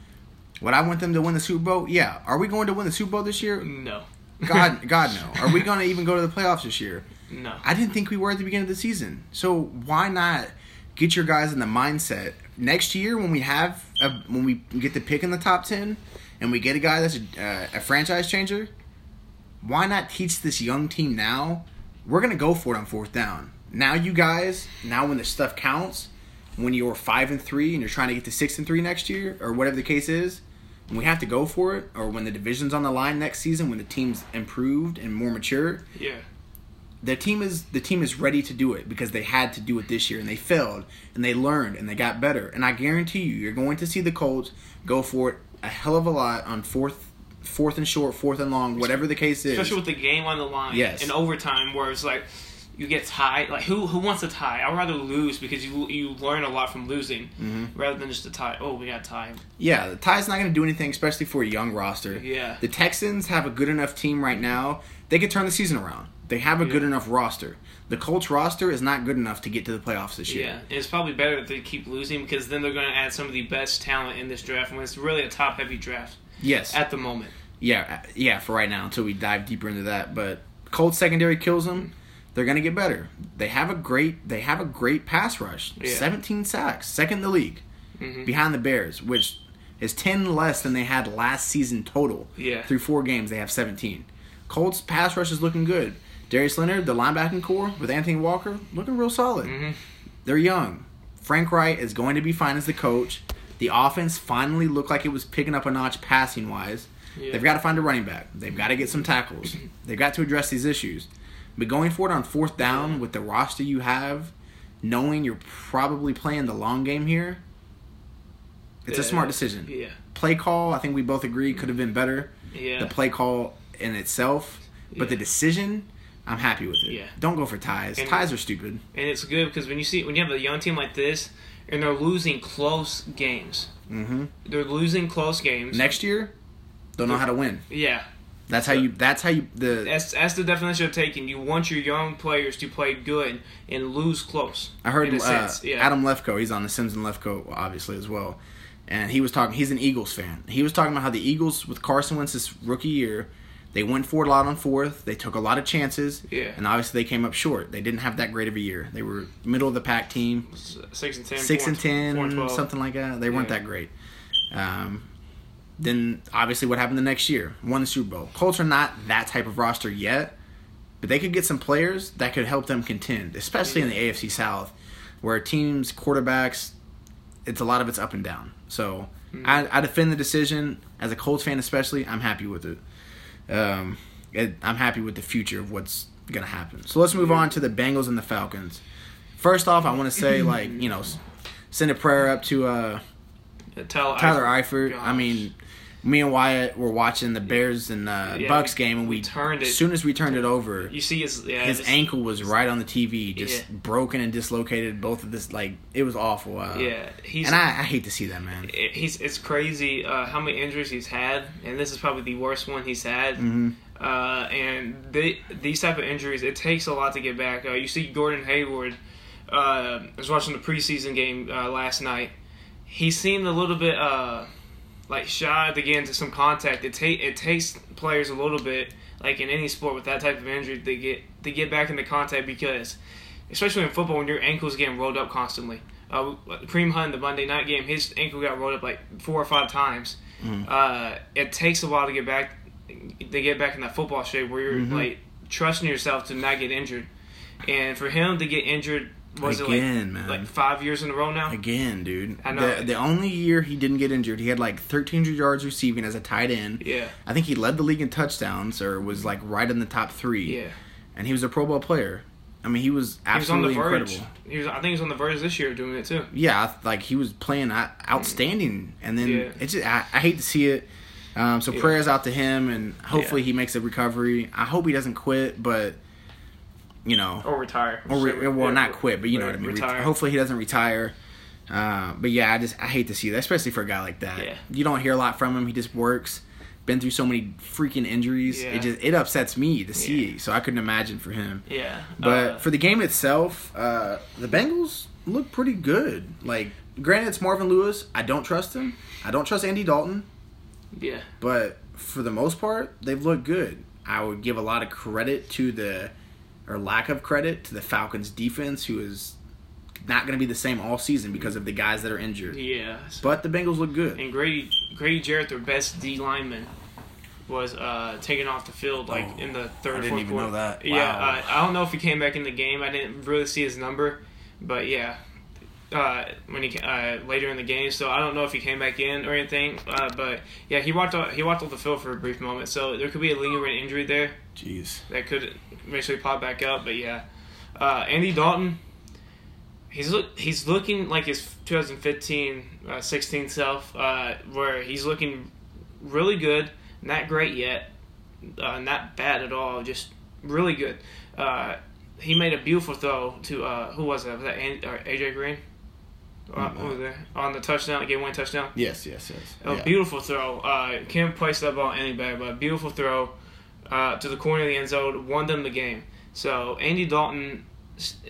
Would I want them to win the Super Bowl? Yeah. Are we going to win the Super Bowl this year? No, God, [laughs] God, no. Are we going to even go to the playoffs this year? no. I didn't think we were at the beginning of the season. So why not get your guys in the mindset next year when we have a, when we get the pick in the top ten and we get a guy that's a, uh, a franchise changer? Why not teach this young team now? We're gonna go for it on fourth down. Now you guys, now when the stuff counts, when you're five and three and you're trying to get to six and three next year or whatever the case is, when we have to go for it, or when the division's on the line next season, when the team's improved and more mature, Yeah, the team is the team is ready to do it because they had to do it this year and they failed and they learned and they got better and I guarantee you you're going to see the Colts go for it a hell of a lot on fourth fourth and short fourth and long whatever the case is especially with the game on the line. Yes. in overtime where it's like you get tied. Like who who wants a tie? I'd rather lose because you you learn a lot from losing Mm-hmm. rather than just a tie. Oh, we got tied. yeah the tie's not going to do anything especially for a young roster Yeah. the Texans have a good enough team right now they could turn the season around they have a good enough roster the Colts roster is not good enough to get to the playoffs this year Yeah, and it's probably better if they keep losing because then they're going to add some of the best talent in this draft when it's really a top heavy draft yes at the moment. Yeah, uh, yeah, for right now until we dive deeper into that. But Colts secondary kills them. They're gonna get better. They have a great they have a great pass rush. Yeah. Seventeen sacks, second in the league, Mhm. behind the Bears, which is ten less than they had last season total. Yeah. through four games they have seventeen. Colts pass rush is looking good. Darius Leonard, the linebacking core with Anthony Walker, looking real solid. Mhm. They're young. Frank Reich is going to be fine as the coach. The offense finally looked like it was picking up a notch passing wise. Yeah. They've got to find a running back. They've got to get some tackles. [clears throat] They've got to address these issues. But going for it on fourth down with the roster you have, knowing you're probably playing the long game here, it's a smart decision. Yeah, Play call, I think we both agree, could have been better. yeah. The play call in itself, but Yeah. the decision, I'm happy with it. Yeah. Don't go for ties. And- ties are stupid. and it's good because when you see when you have a young team like this and they're losing close games, hmm they're losing close games. Next year, they'll know how to win. yeah, That's how you. That's how you. The that's that's the definition of taking. You want your young players to play good and lose close. I heard uh, yeah. Adam Lefkoe. He's on the Simms and Lefkoe, obviously as well. And he was talking. He's an Eagles fan. He was talking about how the Eagles, with Carson Wentz's rookie year, they went for it a lot on fourth. They took a lot of chances. Yeah. And obviously they came up short. They didn't have that great of a year. They were middle of the pack team, six and ten, six four and ten, and 12. something like that. They weren't Yeah. that great. Um, then obviously what happened the next year? Won the Super Bowl. Colts are not that type of roster yet, but they could get some players that could help them contend, especially in the AFC South, where teams quarterbacks, it's a lot of it's up and down. So Mm-hmm. I, I defend the decision as a Colts fan, especially. I'm happy with it. Um, it, I'm happy with the future of what's gonna happen. So let's move on to the Bengals and the Falcons. First off, I want to say [laughs] like you know, send a prayer up to uh, Yeah, Tyler, Tyler Eifert. Eifert. I mean, me and Wyatt were watching the Bears and uh, Yeah, Bucs game, and we, we turned it- As soon as we turned it over, you see his yeah, his this- ankle was right on the TV, just Yeah. broken and dislocated. Both of this, like, it was awful. Uh, Yeah, he's and I, I hate to see that, man. he's it's crazy uh, how many injuries he's had, and this is probably the worst one he's had. hmm Uh, and they, these type of injuries, it takes a lot to get back. Uh, you see Gordon Hayward. Uh, I was watching the preseason game uh, last night. He seemed a little bit uh, like shy to get into some contact. It take it takes players a little bit, like in any sport with that type of injury, to get to get back into contact because, especially in football, when your ankle's getting rolled up constantly. Uh, Kareem Hunt, the Monday night game, his ankle got rolled up like four or five times. Uh, it takes a while to get back to get back in that football shape where you're Mhm. like trusting yourself to not get injured. And for him to get injured was Again, it like, man. like five years in a row now? Again, dude. I know. The, the only year he didn't get injured, he had like 1,300 yards receiving as a tight end. Yeah, I think he led the league in touchdowns or was like right in the top three. yeah. And he was a Pro Bowl player. I mean, he was He was on the absolutely verge. incredible. He was. I think he was on the verge this year of doing it too. Yeah, like he was playing outstanding, and then Yeah. it's just, I, I hate to see it. Um, so Yeah. prayers out to him, and hopefully Yeah. he makes a recovery. I hope he doesn't quit, but you know, Or retire. or re- well, yeah, not quit, but you know what I mean. Retire. hopefully he doesn't retire. Uh, but yeah, I just I hate to see that, especially for a guy like that. Yeah. You don't hear a lot from him. He just works. Been through so many freaking injuries. Yeah. It just it upsets me to see. Yeah. So I couldn't imagine for him. Yeah, But uh, for the game itself, uh, the Bengals look pretty good. Like, granted, it's Marvin Lewis. I don't trust him. I don't trust Andy Dalton. yeah, But for the most part, they've looked good. I would give a lot of credit to the, or lack of credit to the Falcons defense, who is not going to be the same all season because of the guys that are injured. yeah. But the Bengals look good. and Grady Grady Jarrett, their best D lineman, was uh, taken off the field like Oh, in the third. I didn't fourth even quarter. know that. Yeah, uh, I don't know if he came back in the game. I didn't really see his number, but yeah, uh, when he uh, later in the game, so I don't know if he came back in or anything. Uh, but yeah, he walked off, he walked off the field for a brief moment, so there could be a lingering injury there Jeez. that could eventually pop back up. But yeah, uh, Andy Dalton, he's look he's looking like his 2015, uh, 16 self, uh, where he's looking really good, not great yet, uh, not bad at all, just really good. Uh, he made a beautiful throw to uh, who was that? Was that AJ Green? Uh, who was there on the touchdown, game one touchdown? Yes, yes, yes. A Yeah. beautiful throw. Uh, can't place that ball any better, but a beautiful throw uh, to the corner of the end zone, won them the game. So Andy Dalton,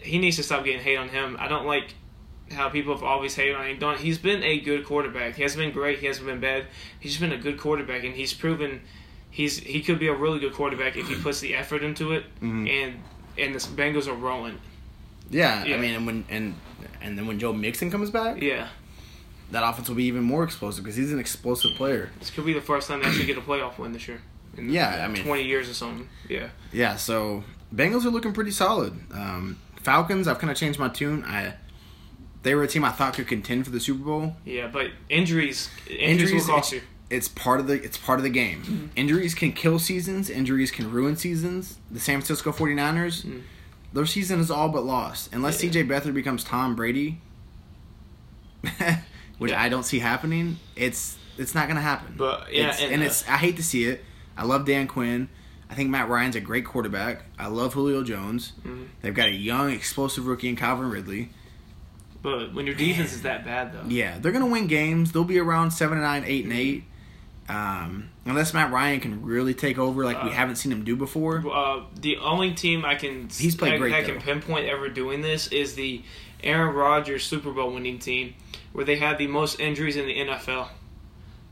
he needs to stop getting hate on him. I don't like how people have always hated on Andy Dalton. He's been a good quarterback. He hasn't been great. He hasn't been bad. He's just been a good quarterback, and he's proven he's he could be a really good quarterback if he puts the effort into it. Mhm. And and the Bengals are rolling. Yeah, Yeah. I mean, and when and and then when Joe Mixon comes back, Yeah, that offense will be even more explosive because he's an explosive player. this could be the first time they actually get a playoff win this year. In Yeah, I mean- twenty years or something. Yeah. Yeah, so Bengals are looking pretty solid. Um, Falcons, I've kind of changed my tune. I they were a team I thought could contend for the Super Bowl. Yeah, but injuries injuries, Injuries, will cost you. It's part of the it's part of the game. Mm-hmm. Injuries can kill seasons. Injuries can ruin seasons. The San Francisco 49ers, Mm. Their season is all but lost unless Yeah. CJ Beathard becomes Tom Brady, [laughs] which Yeah. I don't see happening. It's it's not gonna happen. But, yeah, It's- and, and uh, it's I hate to see it. I love Dan Quinn. I think Matt Ryan's a great quarterback. I love Julio Jones. Mhm. They've got a young, explosive rookie in Calvin Ridley. But when your defense is that bad, though, Yeah, they're gonna win games. They'll be around seven and nine, eight and eight. Um, unless Matt Ryan can really take over like we Uh, haven't seen him do before. uh, the only team I can He's played I, great, I can pinpoint ever doing this is the Aaron Rodgers Super Bowl winning team, where they had the most injuries in the NFL,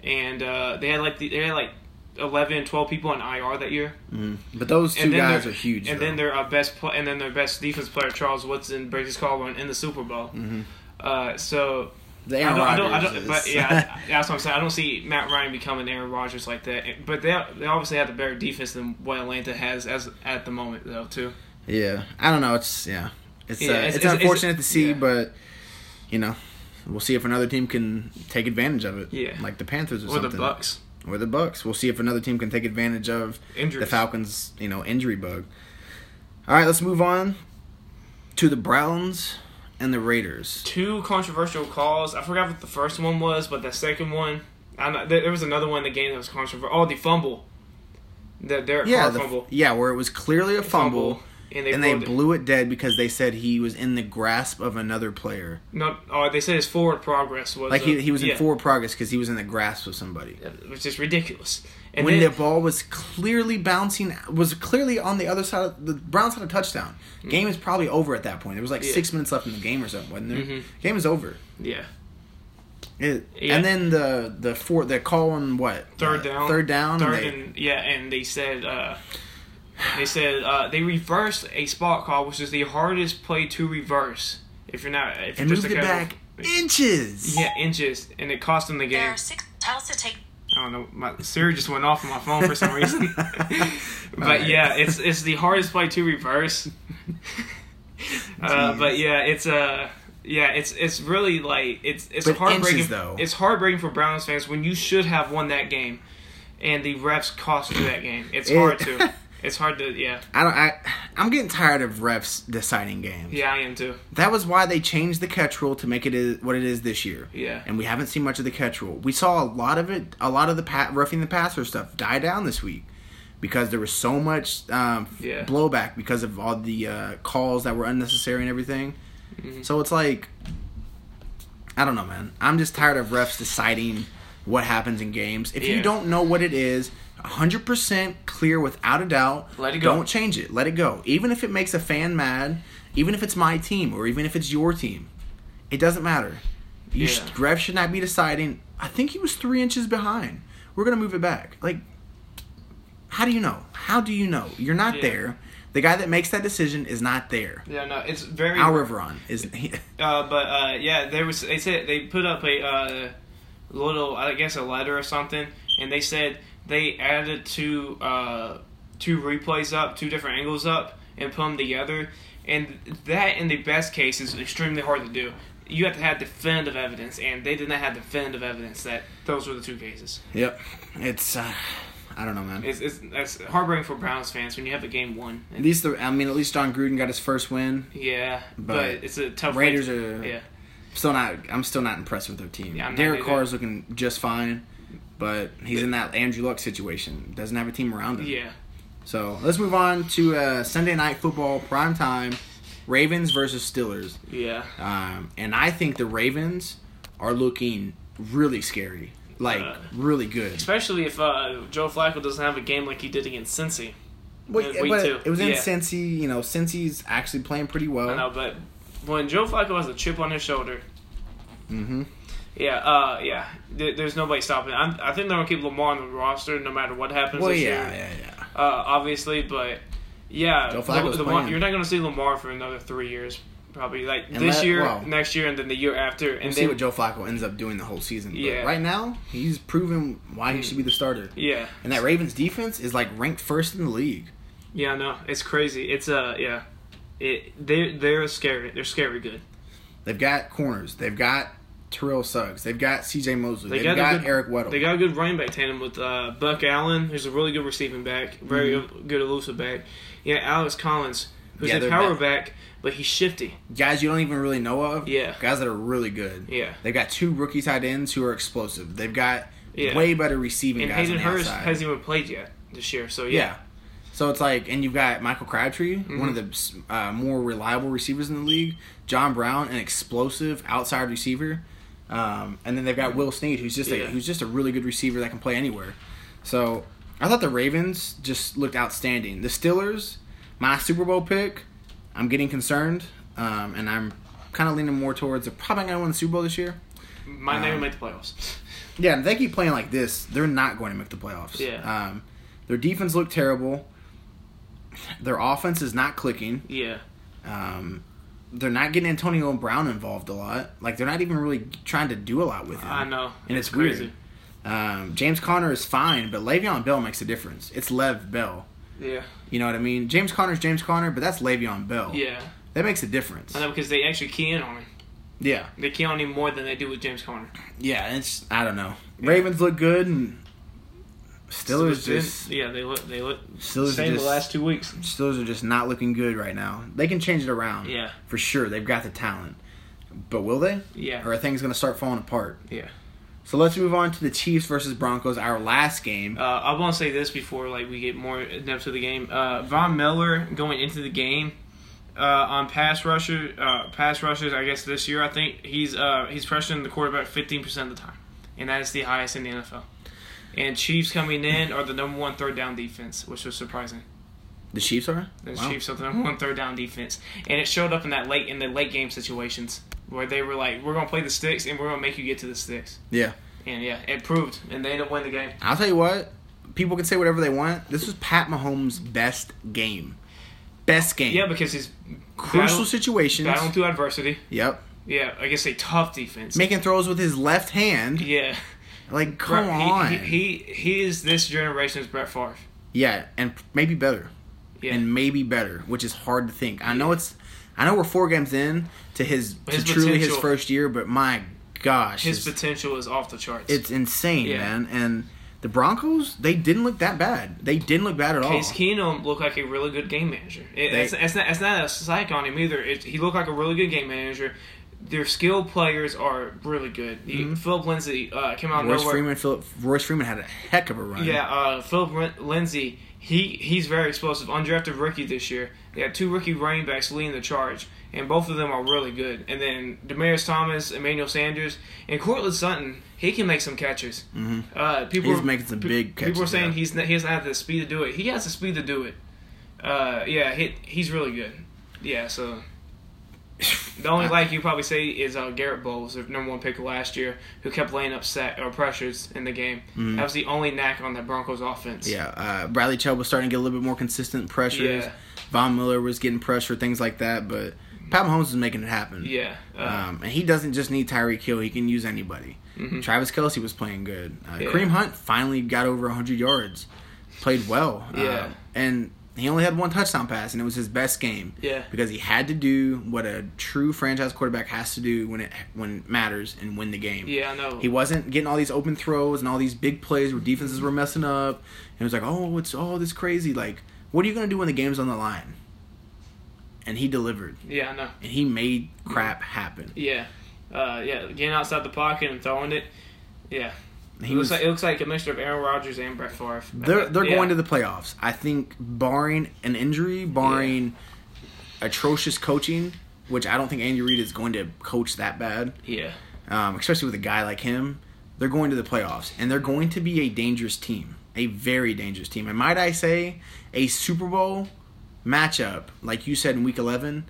and uh, they had like the, they had like 11, 12 people on IR that year. Mhm. But those two guys are huge. And then their uh, best pl- and then their best defense player Charles Woodson breaks his collarbone in the Super Bowl. Mhm. Uh, so the I don't, I don't, I Rodgers don't, but yeah, [laughs] that's what I'm saying. I don't see Matt Ryan becoming Aaron Rodgers like that. But they they obviously have the better defense than what Atlanta has as at the moment though too. yeah. I don't know. It's yeah. It's Yeah, uh, it's- it's, it's- unfortunate it's- to see, yeah. but you know, we'll see if another team can take advantage of it. Yeah. like the Panthers or, Or something. the Bucs or the Bucs. We'll see if another team can take advantage of injuries. the Falcons, you know, injury bug. All right, let's move on to the Browns and the Raiders. Two controversial calls. I forgot what the first one was, but the second one, I there was another one in the game that was controversial. Oh, the fumble. The Derek Yeah, Carr the, fumble. yeah, where it was clearly a fumble, and they, and they it. blew it dead because they said he was in the grasp of another player. No, oh, they said his forward progress was Like he, he was in forward progress because he was in the grasp of somebody. which is ridiculous. And when then, the ball was clearly bouncing, was clearly on the other side. Of, the Browns had a touchdown. Game is probably over at that point. There was like. Yeah. six minutes left in the game or something, wasn't there? Mhm. Game is over. yeah, It, Yeah. And then the the four the call on what third Uh, down, third down third and they- and yeah, and they said uh, they said uh, they reversed a spot call, which is the hardest play to reverse. If you're not, if and you're moved just it a casual- back inches. yeah, inches, and it cost them the There game. are six tiles to take. I don't know. My Siri just went off on my phone for some [laughs] reason. but Alright. yeah, it's it's the hardest play to reverse. [laughs] Uh, but yeah, it's uh yeah, it's it's really like it's it's But heartbreaking. inches, though. It's heartbreaking for Browns fans when you should have won that game, and the refs cost you that game. It's It- hard to. [laughs] It's hard to. Yeah, I don't. I I'm getting tired of refs deciding games. yeah, I am too. That was why they changed the catch rule to make it is- what it is this year. Yeah. And we haven't seen much of the catch rule. We saw a lot of it. A lot of the pa- roughing the passer stuff die down this week because there was so much um, Yeah. blowback because of all the uh, calls that were unnecessary and everything. Mm-hmm. So it's like, I don't know, man. I'm just tired of refs deciding what happens in games. If you don't know what it is, 100% clear without a doubt, Let it go. Don't change it. Let it go. Even if it makes a fan mad, even if it's my team or even if it's your team, it doesn't matter. You Yeah. sh- refs should not be deciding. I think he was three inches behind. We're gonna move it back. Like, how do you know? How do you know? You're not Yeah. there. The guy that makes that decision is not there. Yeah, no, it's very. Al Riveron isn't [laughs] Uh, but uh, yeah, there was. They said they put up a uh, little, I guess, a letter or something, and they said they added two uh, two replays up, two different angles up, and put them together. And that, in the best case, is extremely hard to do. You have to have definitive evidence, and they did not have definitive evidence that those were the two cases. yep. It's. Uh, I don't know, man. It's, it's that's heartbreaking for Browns fans when you have a game won. At least the. I mean, at least Jon Gruden got his first win. Yeah, but, But it's a tough. Raiders to- are. Yeah, Still not. I'm still not impressed with their team. Yeah, Derek. Carr is looking just fine, but he's in that Andrew Luck situation. Doesn't have a team around him. yeah. So let's move on to uh, Sunday night football prime time. Ravens versus Steelers. Yeah. Um, and I think the Ravens are looking really scary. Like, Uh, really good. Especially if uh, Joe Flacco doesn't have a game like he did against Cincy. Well, week but two. It was in Yeah. Cincy. You know, Cincy's actually playing pretty well. I know, but when Joe Flacco has a chip on his shoulder, Mm-hmm. Yeah, uh, yeah, there, there's nobody stopping. I'm, I think they're gonna keep Lamar on the roster no matter what happens Well, this yeah, year. yeah, yeah. Uh, obviously, but yeah, Joe Flacco's Lamar, playing. you're not gonna see Lamar for another three years, probably like And this let- year, well, next year, and then the year after, and We'll see what Joe Flacco ends up doing the whole season. But Yeah. right now, he's proven why he should be the starter. yeah, And that Ravens defense is like ranked first in the league. yeah, no, it's crazy. It's uh, yeah, it they they're scary. They're scary good. They've got corners. They've got Terrell Suggs. They've got C.J. Mosley. They have got got, good- Eric Weddle. They got a good running back tandem with uh, Buck Allen, who's a really good receiving back, very Mm-hmm. good elusive back. Yeah, Alex Collins, who's Yeah, a power back. back, but he's shifty. guys you don't even really know of. Yeah. Guys that are really good. Yeah. They've got two rookie tight ends who are explosive. They've got Yeah. way better receiving And guys Hayden Hurst hasn't even played yet this year, so yeah. yeah. So it's like, and you've got Michael Crabtree, one of the uh, more reliable receivers in the league. John Brown, an explosive outside receiver, um, and then they've got Will Snead, who's just a, Yeah. who's just a really good receiver that can play anywhere. So I thought the Ravens just looked outstanding. The Steelers, my Super Bowl pick, I'm getting concerned, um, and I'm kind of leaning more towards they're probably going to win the Super Bowl this year. Might not Um, even make the playoffs. Yeah, and if they keep playing like this, they're not going to make the playoffs. Yeah. Um, their defense looked terrible. Their offense is not clicking. Yeah, Um, they're not getting Antonio Brown involved a lot. Like they're not even really trying to do a lot with him. I know. and it's, weird. Um, James Conner is fine, but Le'Veon Bell makes a difference. It's Lev Bell. Yeah, You know what I mean? James Conner's James Conner, but that's Le'Veon Bell. yeah. That makes a difference. I know because they actually key in on him. Yeah, They key on him more than they do with James Conner. yeah. It's I don't know. Ravens look good, and Steelers just yeah, they look they look Steelers same just the last two weeks. Steelers are just not looking good right now. They can change it around. Yeah, For sure. They've got the talent. But will they? yeah, Or are things going to start falling apart? yeah. So let's move on to the Chiefs versus Broncos, our last game. Uh, I want to say this before like we get more in depth to the game. Uh, Von Miller going into the game uh, on pass rusher, uh, pass rushers. I guess this year I think he's uh, he's pressuring the quarterback fifteen percent of the time, and that is the highest in the NFL. And Chiefs coming in are the number one third down defense, which was surprising. The Chiefs are? The Wow. Chiefs are the number one third down defense, and it showed up in that late in the late game situations where they were like, "We're gonna play the sticks, and we're gonna make you get to the sticks." Yeah. And yeah, it proved, and they ended up winning the game. I'll tell you what. People can say whatever they want. This was Pat Mahomes' best game. Best game. Yeah, because he's Crucial battle- situations. battling through adversity. Yep. Yeah, I guess a tough defense. Making throws with his left hand. yeah, Like, come He- on. He, he he is this generation's Brett Favre. yeah, and maybe better. Yeah. and maybe better, which is hard to think. I know it's, I know we're four games in to his, to truly his first year, but my gosh, His it's- potential is off the charts. it's insane, Yeah. man. And the Broncos, they didn't look that bad. They didn't look bad at all. Case Keenum looked like a really good game manager. It, They- it's, it's not, it's not a psych on him either. It, he looked like a really good game manager. Their skill players are really good. The, Mm-hmm. Phillip Lindsay uh, came out of Royce nowhere. Freeman, Philip, Royce Freeman had a heck of a run. Yeah, uh, Philip Lin- Lindsay, he he's very explosive. Undrafted rookie this year. They had two rookie running backs leading the charge, and both of them are really good. And then Demaryius Thomas, Emmanuel Sanders, and Courtland Sutton, he can make some catches. hmm Uh, people He's are- making some big People are saying yeah. he's not, he doesn't have the speed to do it. He has the speed to do it. Uh, yeah, he, he's really good. Yeah, so the only like you probably say is uh, Garett Bolles, their number one pick last year, who kept laying up set or pressures in the game. Mhm. That was the only knack on that Broncos offense. Yeah, uh, Bradley Chubb was starting to get a little bit more consistent pressures. Yeah. Von Miller was getting pressure, things like that. But Pat Mahomes is making it happen. Yeah. Uh, Um, and he doesn't just need Tyreek Hill; he can use anybody. mhm. Travis Kelce was playing good. Uh, Yeah. Kareem Hunt finally got over 100 yards, played well. Uh, Yeah. and he only had one touchdown pass, and it was his best game Yeah. because he had to do what a true franchise quarterback has to do when it when it matters and win the game. Yeah, I know. He wasn't getting all these open throws and all these big plays where defenses were messing up. And it was like, oh, it's all this crazy. Like, what are you going to do when the game's on the line? And he delivered. yeah, I know. And he made crap happen. Yeah. Uh, yeah, getting outside the pocket and throwing it. Yeah. He it, looks was, like, it looks like a mixture of Aaron Rodgers and Brett Favre. they're they're Yeah. going to the playoffs. I think, barring an injury, barring atrocious coaching, which I don't think Andy Reid is going to coach that bad, Yeah. um, especially with a guy like him, they're going to the playoffs, and they're going to be a dangerous team, a very dangerous team. And might I say, a Super Bowl matchup, like you said in Week 11,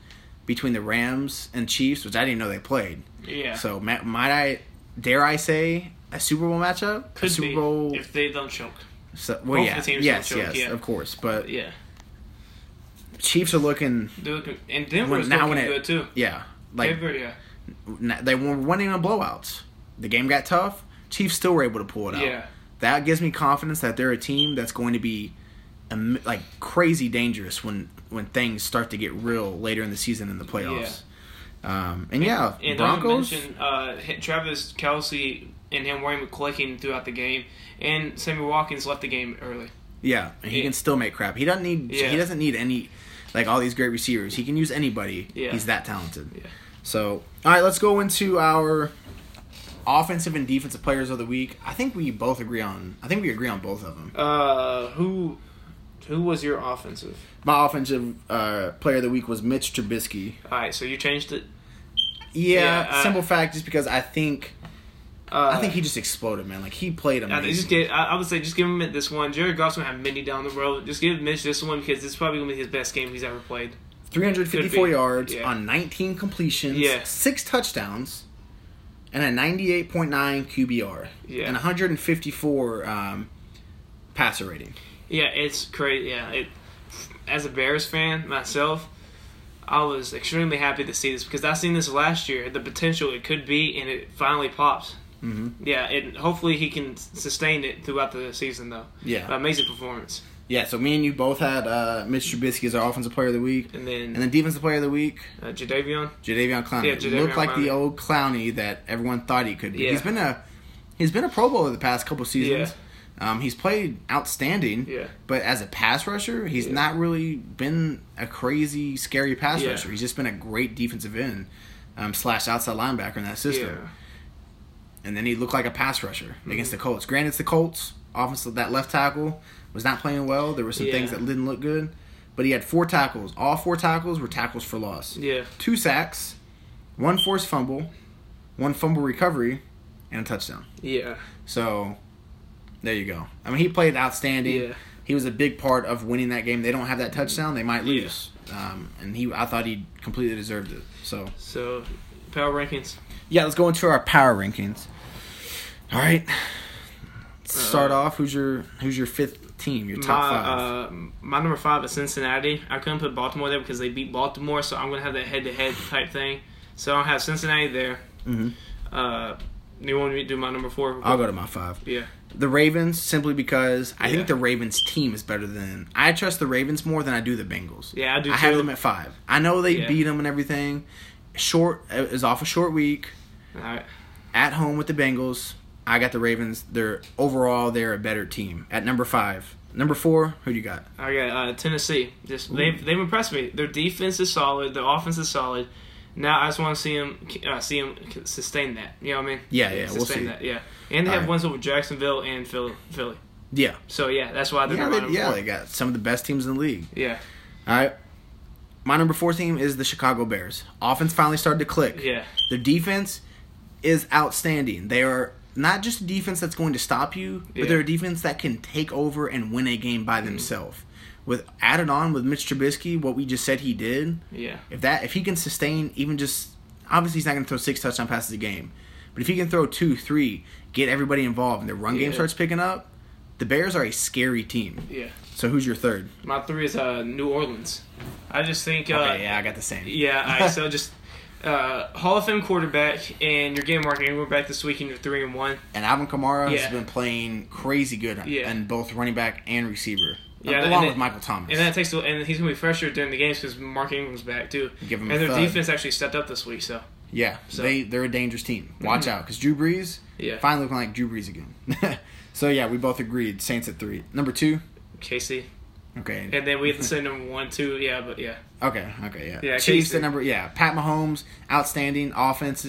between the Rams and Chiefs, which I didn't know they played. Yeah. So might I, dare I say, a Super Bowl matchup? Could Super be Bowl. if they don't choke. so, well, both yeah, the teams yes, choke, yes, yeah. of course. But Yeah. Chiefs are looking, They're looking, and Denver's now looking it- good too. yeah, like Denver, yeah. they were winning on blowouts. The game got tough. Chiefs still were able to pull it out. Yeah. That gives me confidence that they're a team that's going to be like crazy dangerous when when things start to get real later in the season in the playoffs. Um, and yeah, And Broncos. mention uh, Travis Kelce and him wearing with clicking throughout the game, and Sammy Watkins left the game early. Yeah, and he Yeah. can still make crap. He doesn't need. Yeah. He doesn't need any like all these great receivers. He can use anybody. Yeah. He's that talented. Yeah. So all right, let's go into our offensive and defensive players of the week. I think we both agree on. I think we agree on both of them. Uh, who, who was your offensive? My offensive uh, player of the week was Mitch Trubisky. All right, so you changed it. Yeah, Yeah, uh, simple fact, just because I think Uh, I think he just exploded, man. Like he played I, just get, I, I would say just give him this one. Jared Goff's gonna have many down the road. Just give Mitch this one because it's probably gonna be his best game he's ever played. 354 yards yeah. on 19 completions, Yeah. six touchdowns, and a 98.9 QBR, Yeah. and 154 um, passer rating. Yeah, it's crazy. Yeah, it. As a Bears fan myself, I was extremely happy to see this because I seen this last year. The potential it could be, and it finally pops. Mm-hmm. Yeah, and hopefully he can sustain it throughout the season though. Yeah, Amazing performance. yeah. So me and you both had uh, Mitch Trubisky as our offensive player of the week, And then and then defensive player of the week, uh, Jadeveon. Jadeveon Clowney. Yeah, Jadeveon Looked like the old Clowney that everyone thought he could be. Yeah. He's been a he's been a Pro Bowler the past couple seasons. Um, he's played outstanding. Yeah. But as a pass rusher, he's Yeah. not really been a crazy, scary pass Yeah. rusher. He's just been a great defensive end um, slash outside linebacker in that system. Yeah. And then he looked like a pass rusher Mm-hmm. against the Colts. Granted, it's the Colts. Offensive, that left tackle was not playing well. There were some things that didn't look good. But he had four tackles. All four tackles were tackles for loss. Yeah. Two sacks, one forced fumble, one fumble recovery, and a touchdown. Yeah. So there you go. I mean, he played outstanding. Yeah. He was a big part of winning that game. They don't have that touchdown, they might Yeah. lose. Um, and he, I thought he completely deserved it. So So power rankings. yeah, let's go into our power rankings. All right. Let's Start Uh, off. Who's your Who's your fifth team? Your top my, five. Uh, my number five is Cincinnati. I couldn't put Baltimore there because they beat Baltimore, so I'm gonna have that head-to-head type thing. So I'll have Cincinnati there. hmm Uh, you want me to do my number four? I'll go to my five. Yeah. the Ravens simply because I Yeah. think the Ravens team is better than I trust the Ravens more than I do the Bengals. Yeah, I do I have them at five. I know they Yeah. beat them and everything. Short it is off a short week All right. at home with the Bengals. I got the Ravens. They're overall they're a better team at number five. Number four, who do you got? I got uh, Tennessee. Just they've they've impressed me. Their defense is solid. Their offense is solid. Now I just want to see them uh, see them sustain that. You know what I mean? Yeah, yeah, we'll sustain see. that. Yeah, and they All have right. wins over Jacksonville and Philly. Philly. Yeah, So yeah, that's why they're yeah, they, yeah. They got some of the best teams in the league. yeah, All right. My number four team is the Chicago Bears. Offense finally started to click. yeah, Their defense is outstanding. They are not just a defense that's going to stop you, but they're a defense that can take over and win a game by themselves. With added on with Mitch Trubisky, what we just said he did, yeah, if that if he can sustain even just obviously he's not going to throw six touchdown passes a game, but if he can throw two, three, get everybody involved, and their run game starts picking up, the Bears are a scary team. yeah. So who's your third? My three is uh, New Orleans. I just think. Uh, okay, yeah, I got the same. Yeah, right, so [laughs] just uh, Hall of Fame quarterback, and your game getting Mark Ingram back this week, and you're three and one. And Alvin Kamara Yeah. has been playing crazy good Yeah. in both running back and receiver. Yeah, and along then- with Michael Thomas. And that takes, and he's gonna be fresher during the games because Mark Ingram's back too. Give him and a their thud. defense actually stepped up this week, so yeah, So- they they're a dangerous team. Watch out, because Drew Brees yeah. finally looking like Drew Brees again. [laughs] so yeah, we both agreed. Saints at three. Number two. Casey, Okay. and then we have to say number one, two. Yeah, but yeah, Okay. Okay. Yeah. Yeah, Chiefs at number. Yeah. Pat Mahomes, outstanding offense,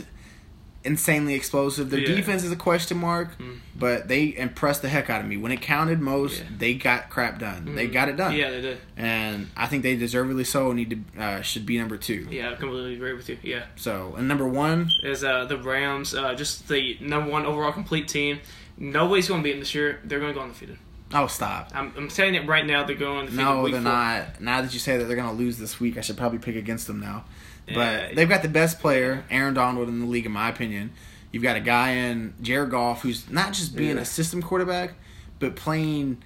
insanely explosive. Their Yeah. defense is a question mark, Mm. but they impressed the heck out of me when it counted most. Yeah. They got crap done. They Mhm. got it done. yeah, they did. And I think they deservedly so need to uh, should be number two. Yeah, I completely agree with you. Yeah, So and number one, is uh, the Rams, uh, just the number one overall complete team. Nobody's gonna beat them this year. They're gonna go undefeated. Oh stop. I'm, I'm saying it right now. They're going undefeated. No, week they're four. not. Now that you say that they're going to lose this week, I should probably pick against them now. Yeah. But they've got the best player, Aaron Donald, in the league, in my opinion. You've got a guy in Jared Goff who's not just being Yeah. a system quarterback, but playing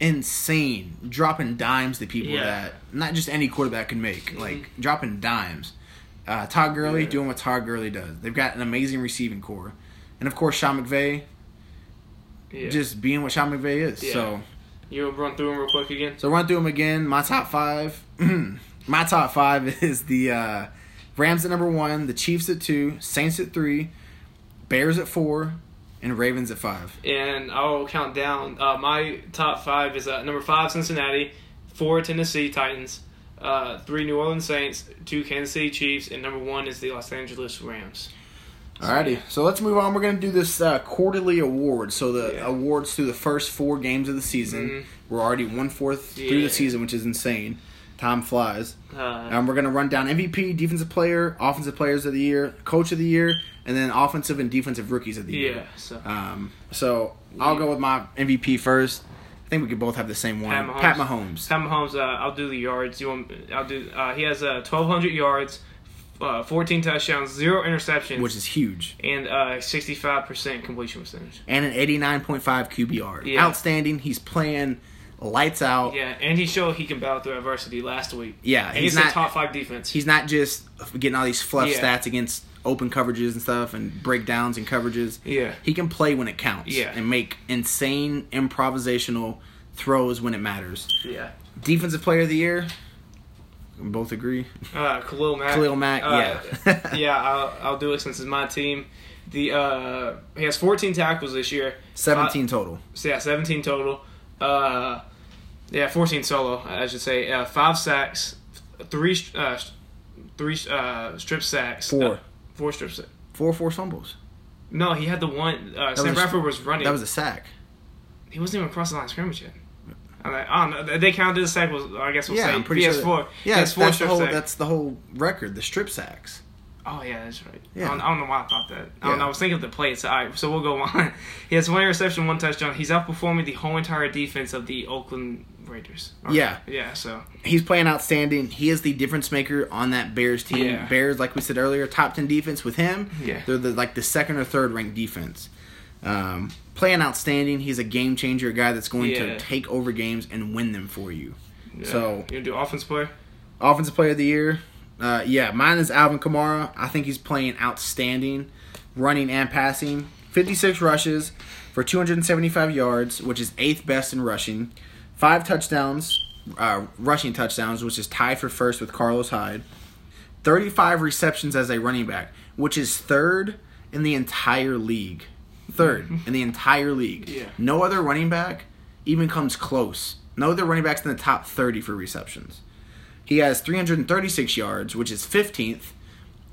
insane, dropping dimes to people Yeah. that not just any quarterback can make, like dropping dimes. Uh, Todd Gurley doing what Todd Gurley does. They've got an amazing receiving core, and of course Sean McVay Yeah. just being what Sean McVay is. Yeah. So. you run through them real quick again. So run through them again. My top five. [clears throat] my top five [laughs] is the uh, Rams at number one, the Chiefs at two, Saints at three, Bears at four, and Ravens at five. and I'll count down. Uh, my top five is uh, number five Cincinnati, four Tennessee Titans, uh, three New Orleans Saints, two Kansas City Chiefs, and number one is the Los Angeles Rams. Alrighty, so let's move on. We're gonna do this uh, quarterly award. So the Yeah. awards through the first four games of the season. Mhm. We're already one fourth through the season, which is insane. Time flies. Uh, Um, we're gonna run down MVP, defensive player, offensive players of the year, coach of the year, and then offensive and defensive rookies of the year. yeah, so Um, so I'll go with my MVP first. I think we could both have the same one. Pat Mahomes. Pat Mahomes. Pat Mahomes. Uh, I'll do the yards. You want? I'll do. Uh, he has uh, twelve hundred yards, uh, fourteen touchdowns, zero interceptions, which is huge, and uh, sixty-five percent completion percentage. and an 89.5 QBR. Yeah. Outstanding. He's playing lights out. Yeah, and he showed he can battle through adversity last week. Yeah, and he's he's, a not- top five defense. He's not just getting all these fluff Yeah. stats against open coverages and stuff and breakdowns and coverages. yeah, He can play when it counts. Yeah. And make insane improvisational throws when it matters. yeah. Defensive player of the year. We both agree. Uh, Khalil Mack. Khalil Mack, Uh, yeah. [laughs] yeah, I'll, I'll do it since it's my team. The uh, he has 14 tackles this year. 17 total. So yeah, 17 total. Uh, yeah, 14 solo, I should say. Uh, five sacks, three uh, three uh, strip sacks. Four. Uh, four strip sacks. Four forced fumbles. No, he had the one. Uh, Sam Bradford was running. That was a sack. he wasn't even across the line of scrimmage yet. Like, I don't know. They counted the sack. Was I guess we'll Yeah, say I'm pretty he sure. has that-. Yeah, he has four that's the whole. sacks. That's the whole record. The strip sacks. Oh yeah, that's right. Yeah. I, don't, I don't know why I thought that. I, don't Yeah. know, I was thinking of the plays. All right, so we'll go on. [laughs] he has one interception, one touchdown. He's outperforming the whole entire defense of the Oakland Raiders. Or- Yeah. yeah. So He's playing outstanding. He is the difference maker on that Bears team. Yeah. Bears, like we said earlier, top ten defense with him. Yeah. They're the, like the second or third ranked defense. Um, playing outstanding. He's a game changer, a guy that's going Yeah. to take over games and win them for you. yeah. So- you gonna do offense player? Offensive player of the year. Uh, yeah, mine is Alvin Kamara. I think he's playing outstanding, running and passing. 56 rushes for 275 yards, which is eighth best in rushing. Five touchdowns, uh, rushing touchdowns, which is tied for first with Carlos Hyde. 35 receptions as a running back, which is third in the entire league. Third in the entire league. Yeah. No other running back even comes close. No other running backs in the top 30 for receptions. He has 336 yards, which is 15th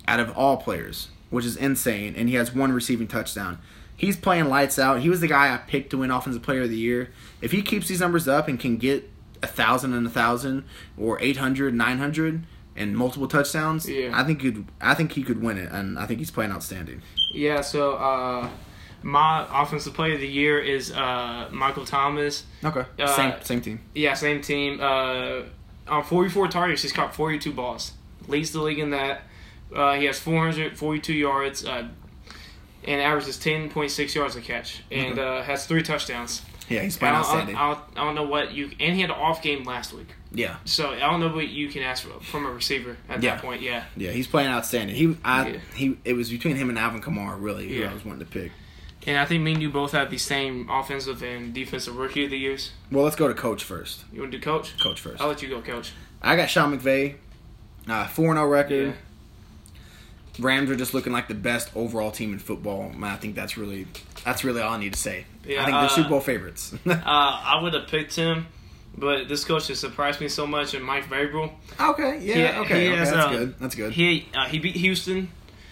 out of all players, which is insane, and he has one receiving touchdown. He's playing lights out. He was the guy I picked to win Offensive Player of the Year. If he keeps these numbers up and can get a thousand and a thousand, or 800, 900, and multiple touchdowns, Yeah. I think he'd, I think he could win it, and I think he's playing outstanding. Yeah, so uh, my offensive player of the year is uh, Michael Thomas. Okay, Uh, same same team. Yeah, same team. Uh, on 44 targets, he's caught 42 balls. Leads the league in that. Uh, he has 442 yards uh, and averages 10.6 yards a catch, and uh, has three touchdowns. Yeah, he's I playing don't, I, outstanding. don't, I don't know what you and he had an off game last week, yeah, so I don't know what you can ask for, from a receiver at Yeah. that point. Yeah, yeah, he's playing outstanding. He, I, Yeah. he, it was between him and Alvin Kamara really who Yeah. I was wanting to pick. And I think me and you both have the same offensive and defensive rookie of the years. Well, let's go to coach first. You want to do coach? Coach first. I'll let you go, coach. I got Sean McVay, uh, four 0 record. Yeah. Rams are just looking like the best overall team in football. Man, I think that's really that's really all I need to say. Yeah, I think they're uh, Super Bowl favorites. [laughs] Uh, I would have picked him, but this coach has surprised me so much. And Mike Vrabel, okay, yeah, He- okay, he okay, has, that's uh, good. That's good. he uh, he beat Houston.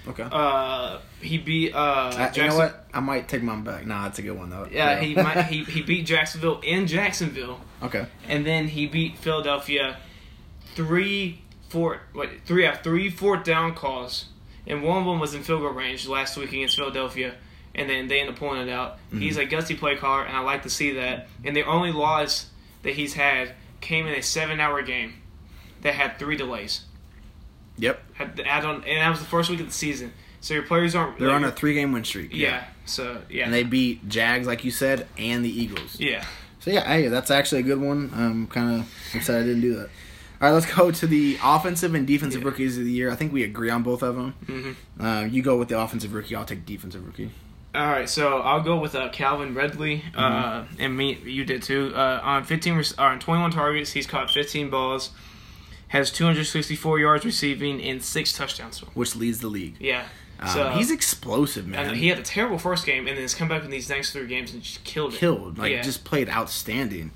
Okay. Uh, he beat uh, Uh, you know what? I might take mine back. Nah, that's a good one though. Yeah, he might, he he beat Jacksonville in Jacksonville, okay. and then he beat Philadelphia three four wait three yeah, three fourth down calls, and one of them was in field goal range last week against Philadelphia, and then they ended up pulling it out. Mm-hmm. He's a gutsy play caller, and I like to see that. And the only loss that he's had came in a seven hour game that had three delays. Yep. Had to add on, and that was the first week of the season. So your players aren't. They're like, on a three game win streak. yeah. So yeah. And they beat Jags, like you said, and the Eagles. yeah. So yeah, hey, that's actually a good one. I'm kind of excited I didn't do that. All right, let's go to the offensive and defensive Yeah. rookies of the year. I think we agree on both of them. hmm Uh, you go with the offensive rookie. I'll take defensive rookie. All right, so I'll go with uh, Calvin Ridley, uh, Mm-hmm. and me. You did too. Uh, on fifteen, or on twenty-one targets, he's caught fifteen balls, has two hundred sixty-four yards receiving, and six touchdowns. which leads the league. Yeah, Um, so he's explosive, and man. he had a terrible first game, and then has come back in these next three games and just killed it. killed, like Yeah. just played outstanding.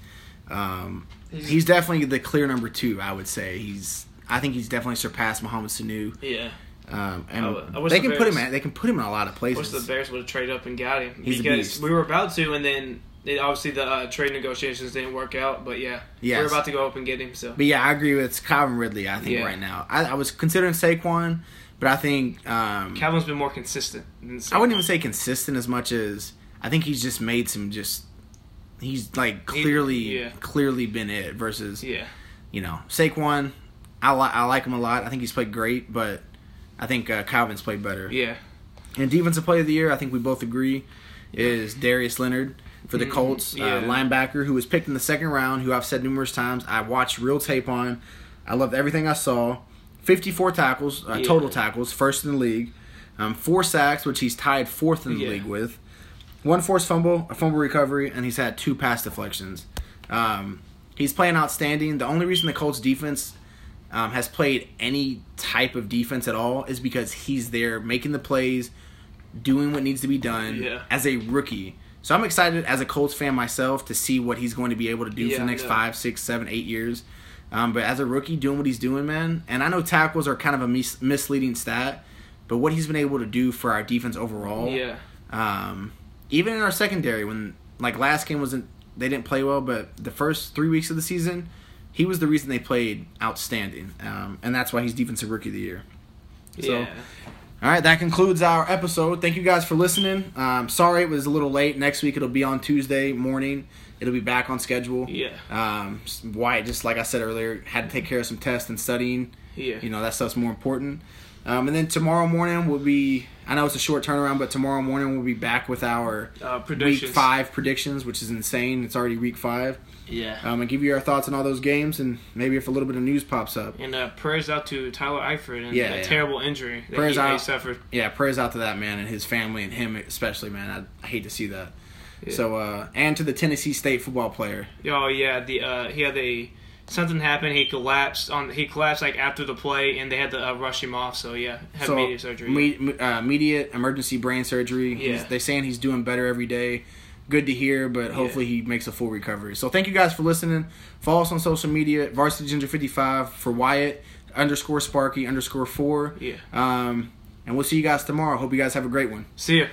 Um, He's- he's definitely the clear number two. I would say he's. I think he's definitely surpassed Mohamed Sanu. Yeah, Um, and I I they the can put him at. They can put him in a lot of places. I wish the. Bears would have traded up and got him He's because we were about to, and then it, obviously the uh, trade negotiations didn't work out. But yeah, Yes. we're about to go up and get him. So But yeah, I agree with Calvin Ridley. I think Yeah. right now, I, I was considering Saquon, but I think um, Calvin's been more consistent. Than I wouldn't even say consistent as much as I think he's just made some just. He's like clearly, yeah. clearly been it versus Yeah, you know Saquon. I like I like him a lot. I think he's played great, but I think uh, Calvin's played better. yeah, And defensive player of the year, I think we both agree, is Darius Leonard for the Mhm, Colts, yeah. uh, linebacker who was picked in the second round. Who I've said numerous times, I watched real tape on. I loved everything I saw. Fifty-four tackles, uh, Yeah. total tackles, first in the league. Um, four sacks, which he's tied fourth in the Yeah. league with. One forced fumble, a fumble recovery, and he's had two pass deflections. Um, he's playing outstanding. The only reason the Colts defense um, has played any type of defense at all is because he's there making the plays, doing what needs to be done Yeah. as a rookie. So I'm excited as a Colts fan myself to see what he's going to be able to do Yeah, for the next know. five, six, seven, eight years. Um, but as a rookie, doing what he's doing, man, and I know tackles are kind of a mis- misleading stat, but what he's been able to do for our defense overall, yeah. um, even in our secondary, when like last game wasn't they didn't play well, but the first three weeks of the season, he was the reason they played outstanding, um, and that's why he's defensive rookie of the year. So- yeah. All right, that concludes our episode. Thank you guys for listening. Um, sorry it was a little late. Next week it'll be on Tuesday morning. It'll be back on schedule. Yeah. Um, Wyatt, just like I said earlier, had to take care of some tests and studying. Yeah. You know that stuff's more important. Um, and then tomorrow morning we'll be. I know it's a short turnaround, but tomorrow morning we'll be back with our Uh, week five predictions, which is insane. It's already week five. Yeah. Um, and give you our thoughts on all those games, and maybe if a little bit of news pops up. And uh, prayers out to Tyler Eifert and Yeah, that yeah. terrible injury that Prayers he, out. he suffered. Yeah, prayers out to that man and his family and him especially, man. I, I hate to see that. Yeah. So, uh, and to the Tennessee State football player. Oh yeah, the uh, he had a something happened. He collapsed on. He collapsed like after the play, and they had to uh, rush him off. So yeah, had so, media surgery. me- uh, immediate emergency brain surgery. He's, Yeah. they saying he's doing better every day. Good to hear, but hopefully he makes a full recovery. So thank you guys for listening. Follow us on social media, Varsity Ginger fifty five for Wyatt underscore Sparky underscore four. Yeah. Um, and we'll see you guys tomorrow. Hope you guys have a great one. See ya.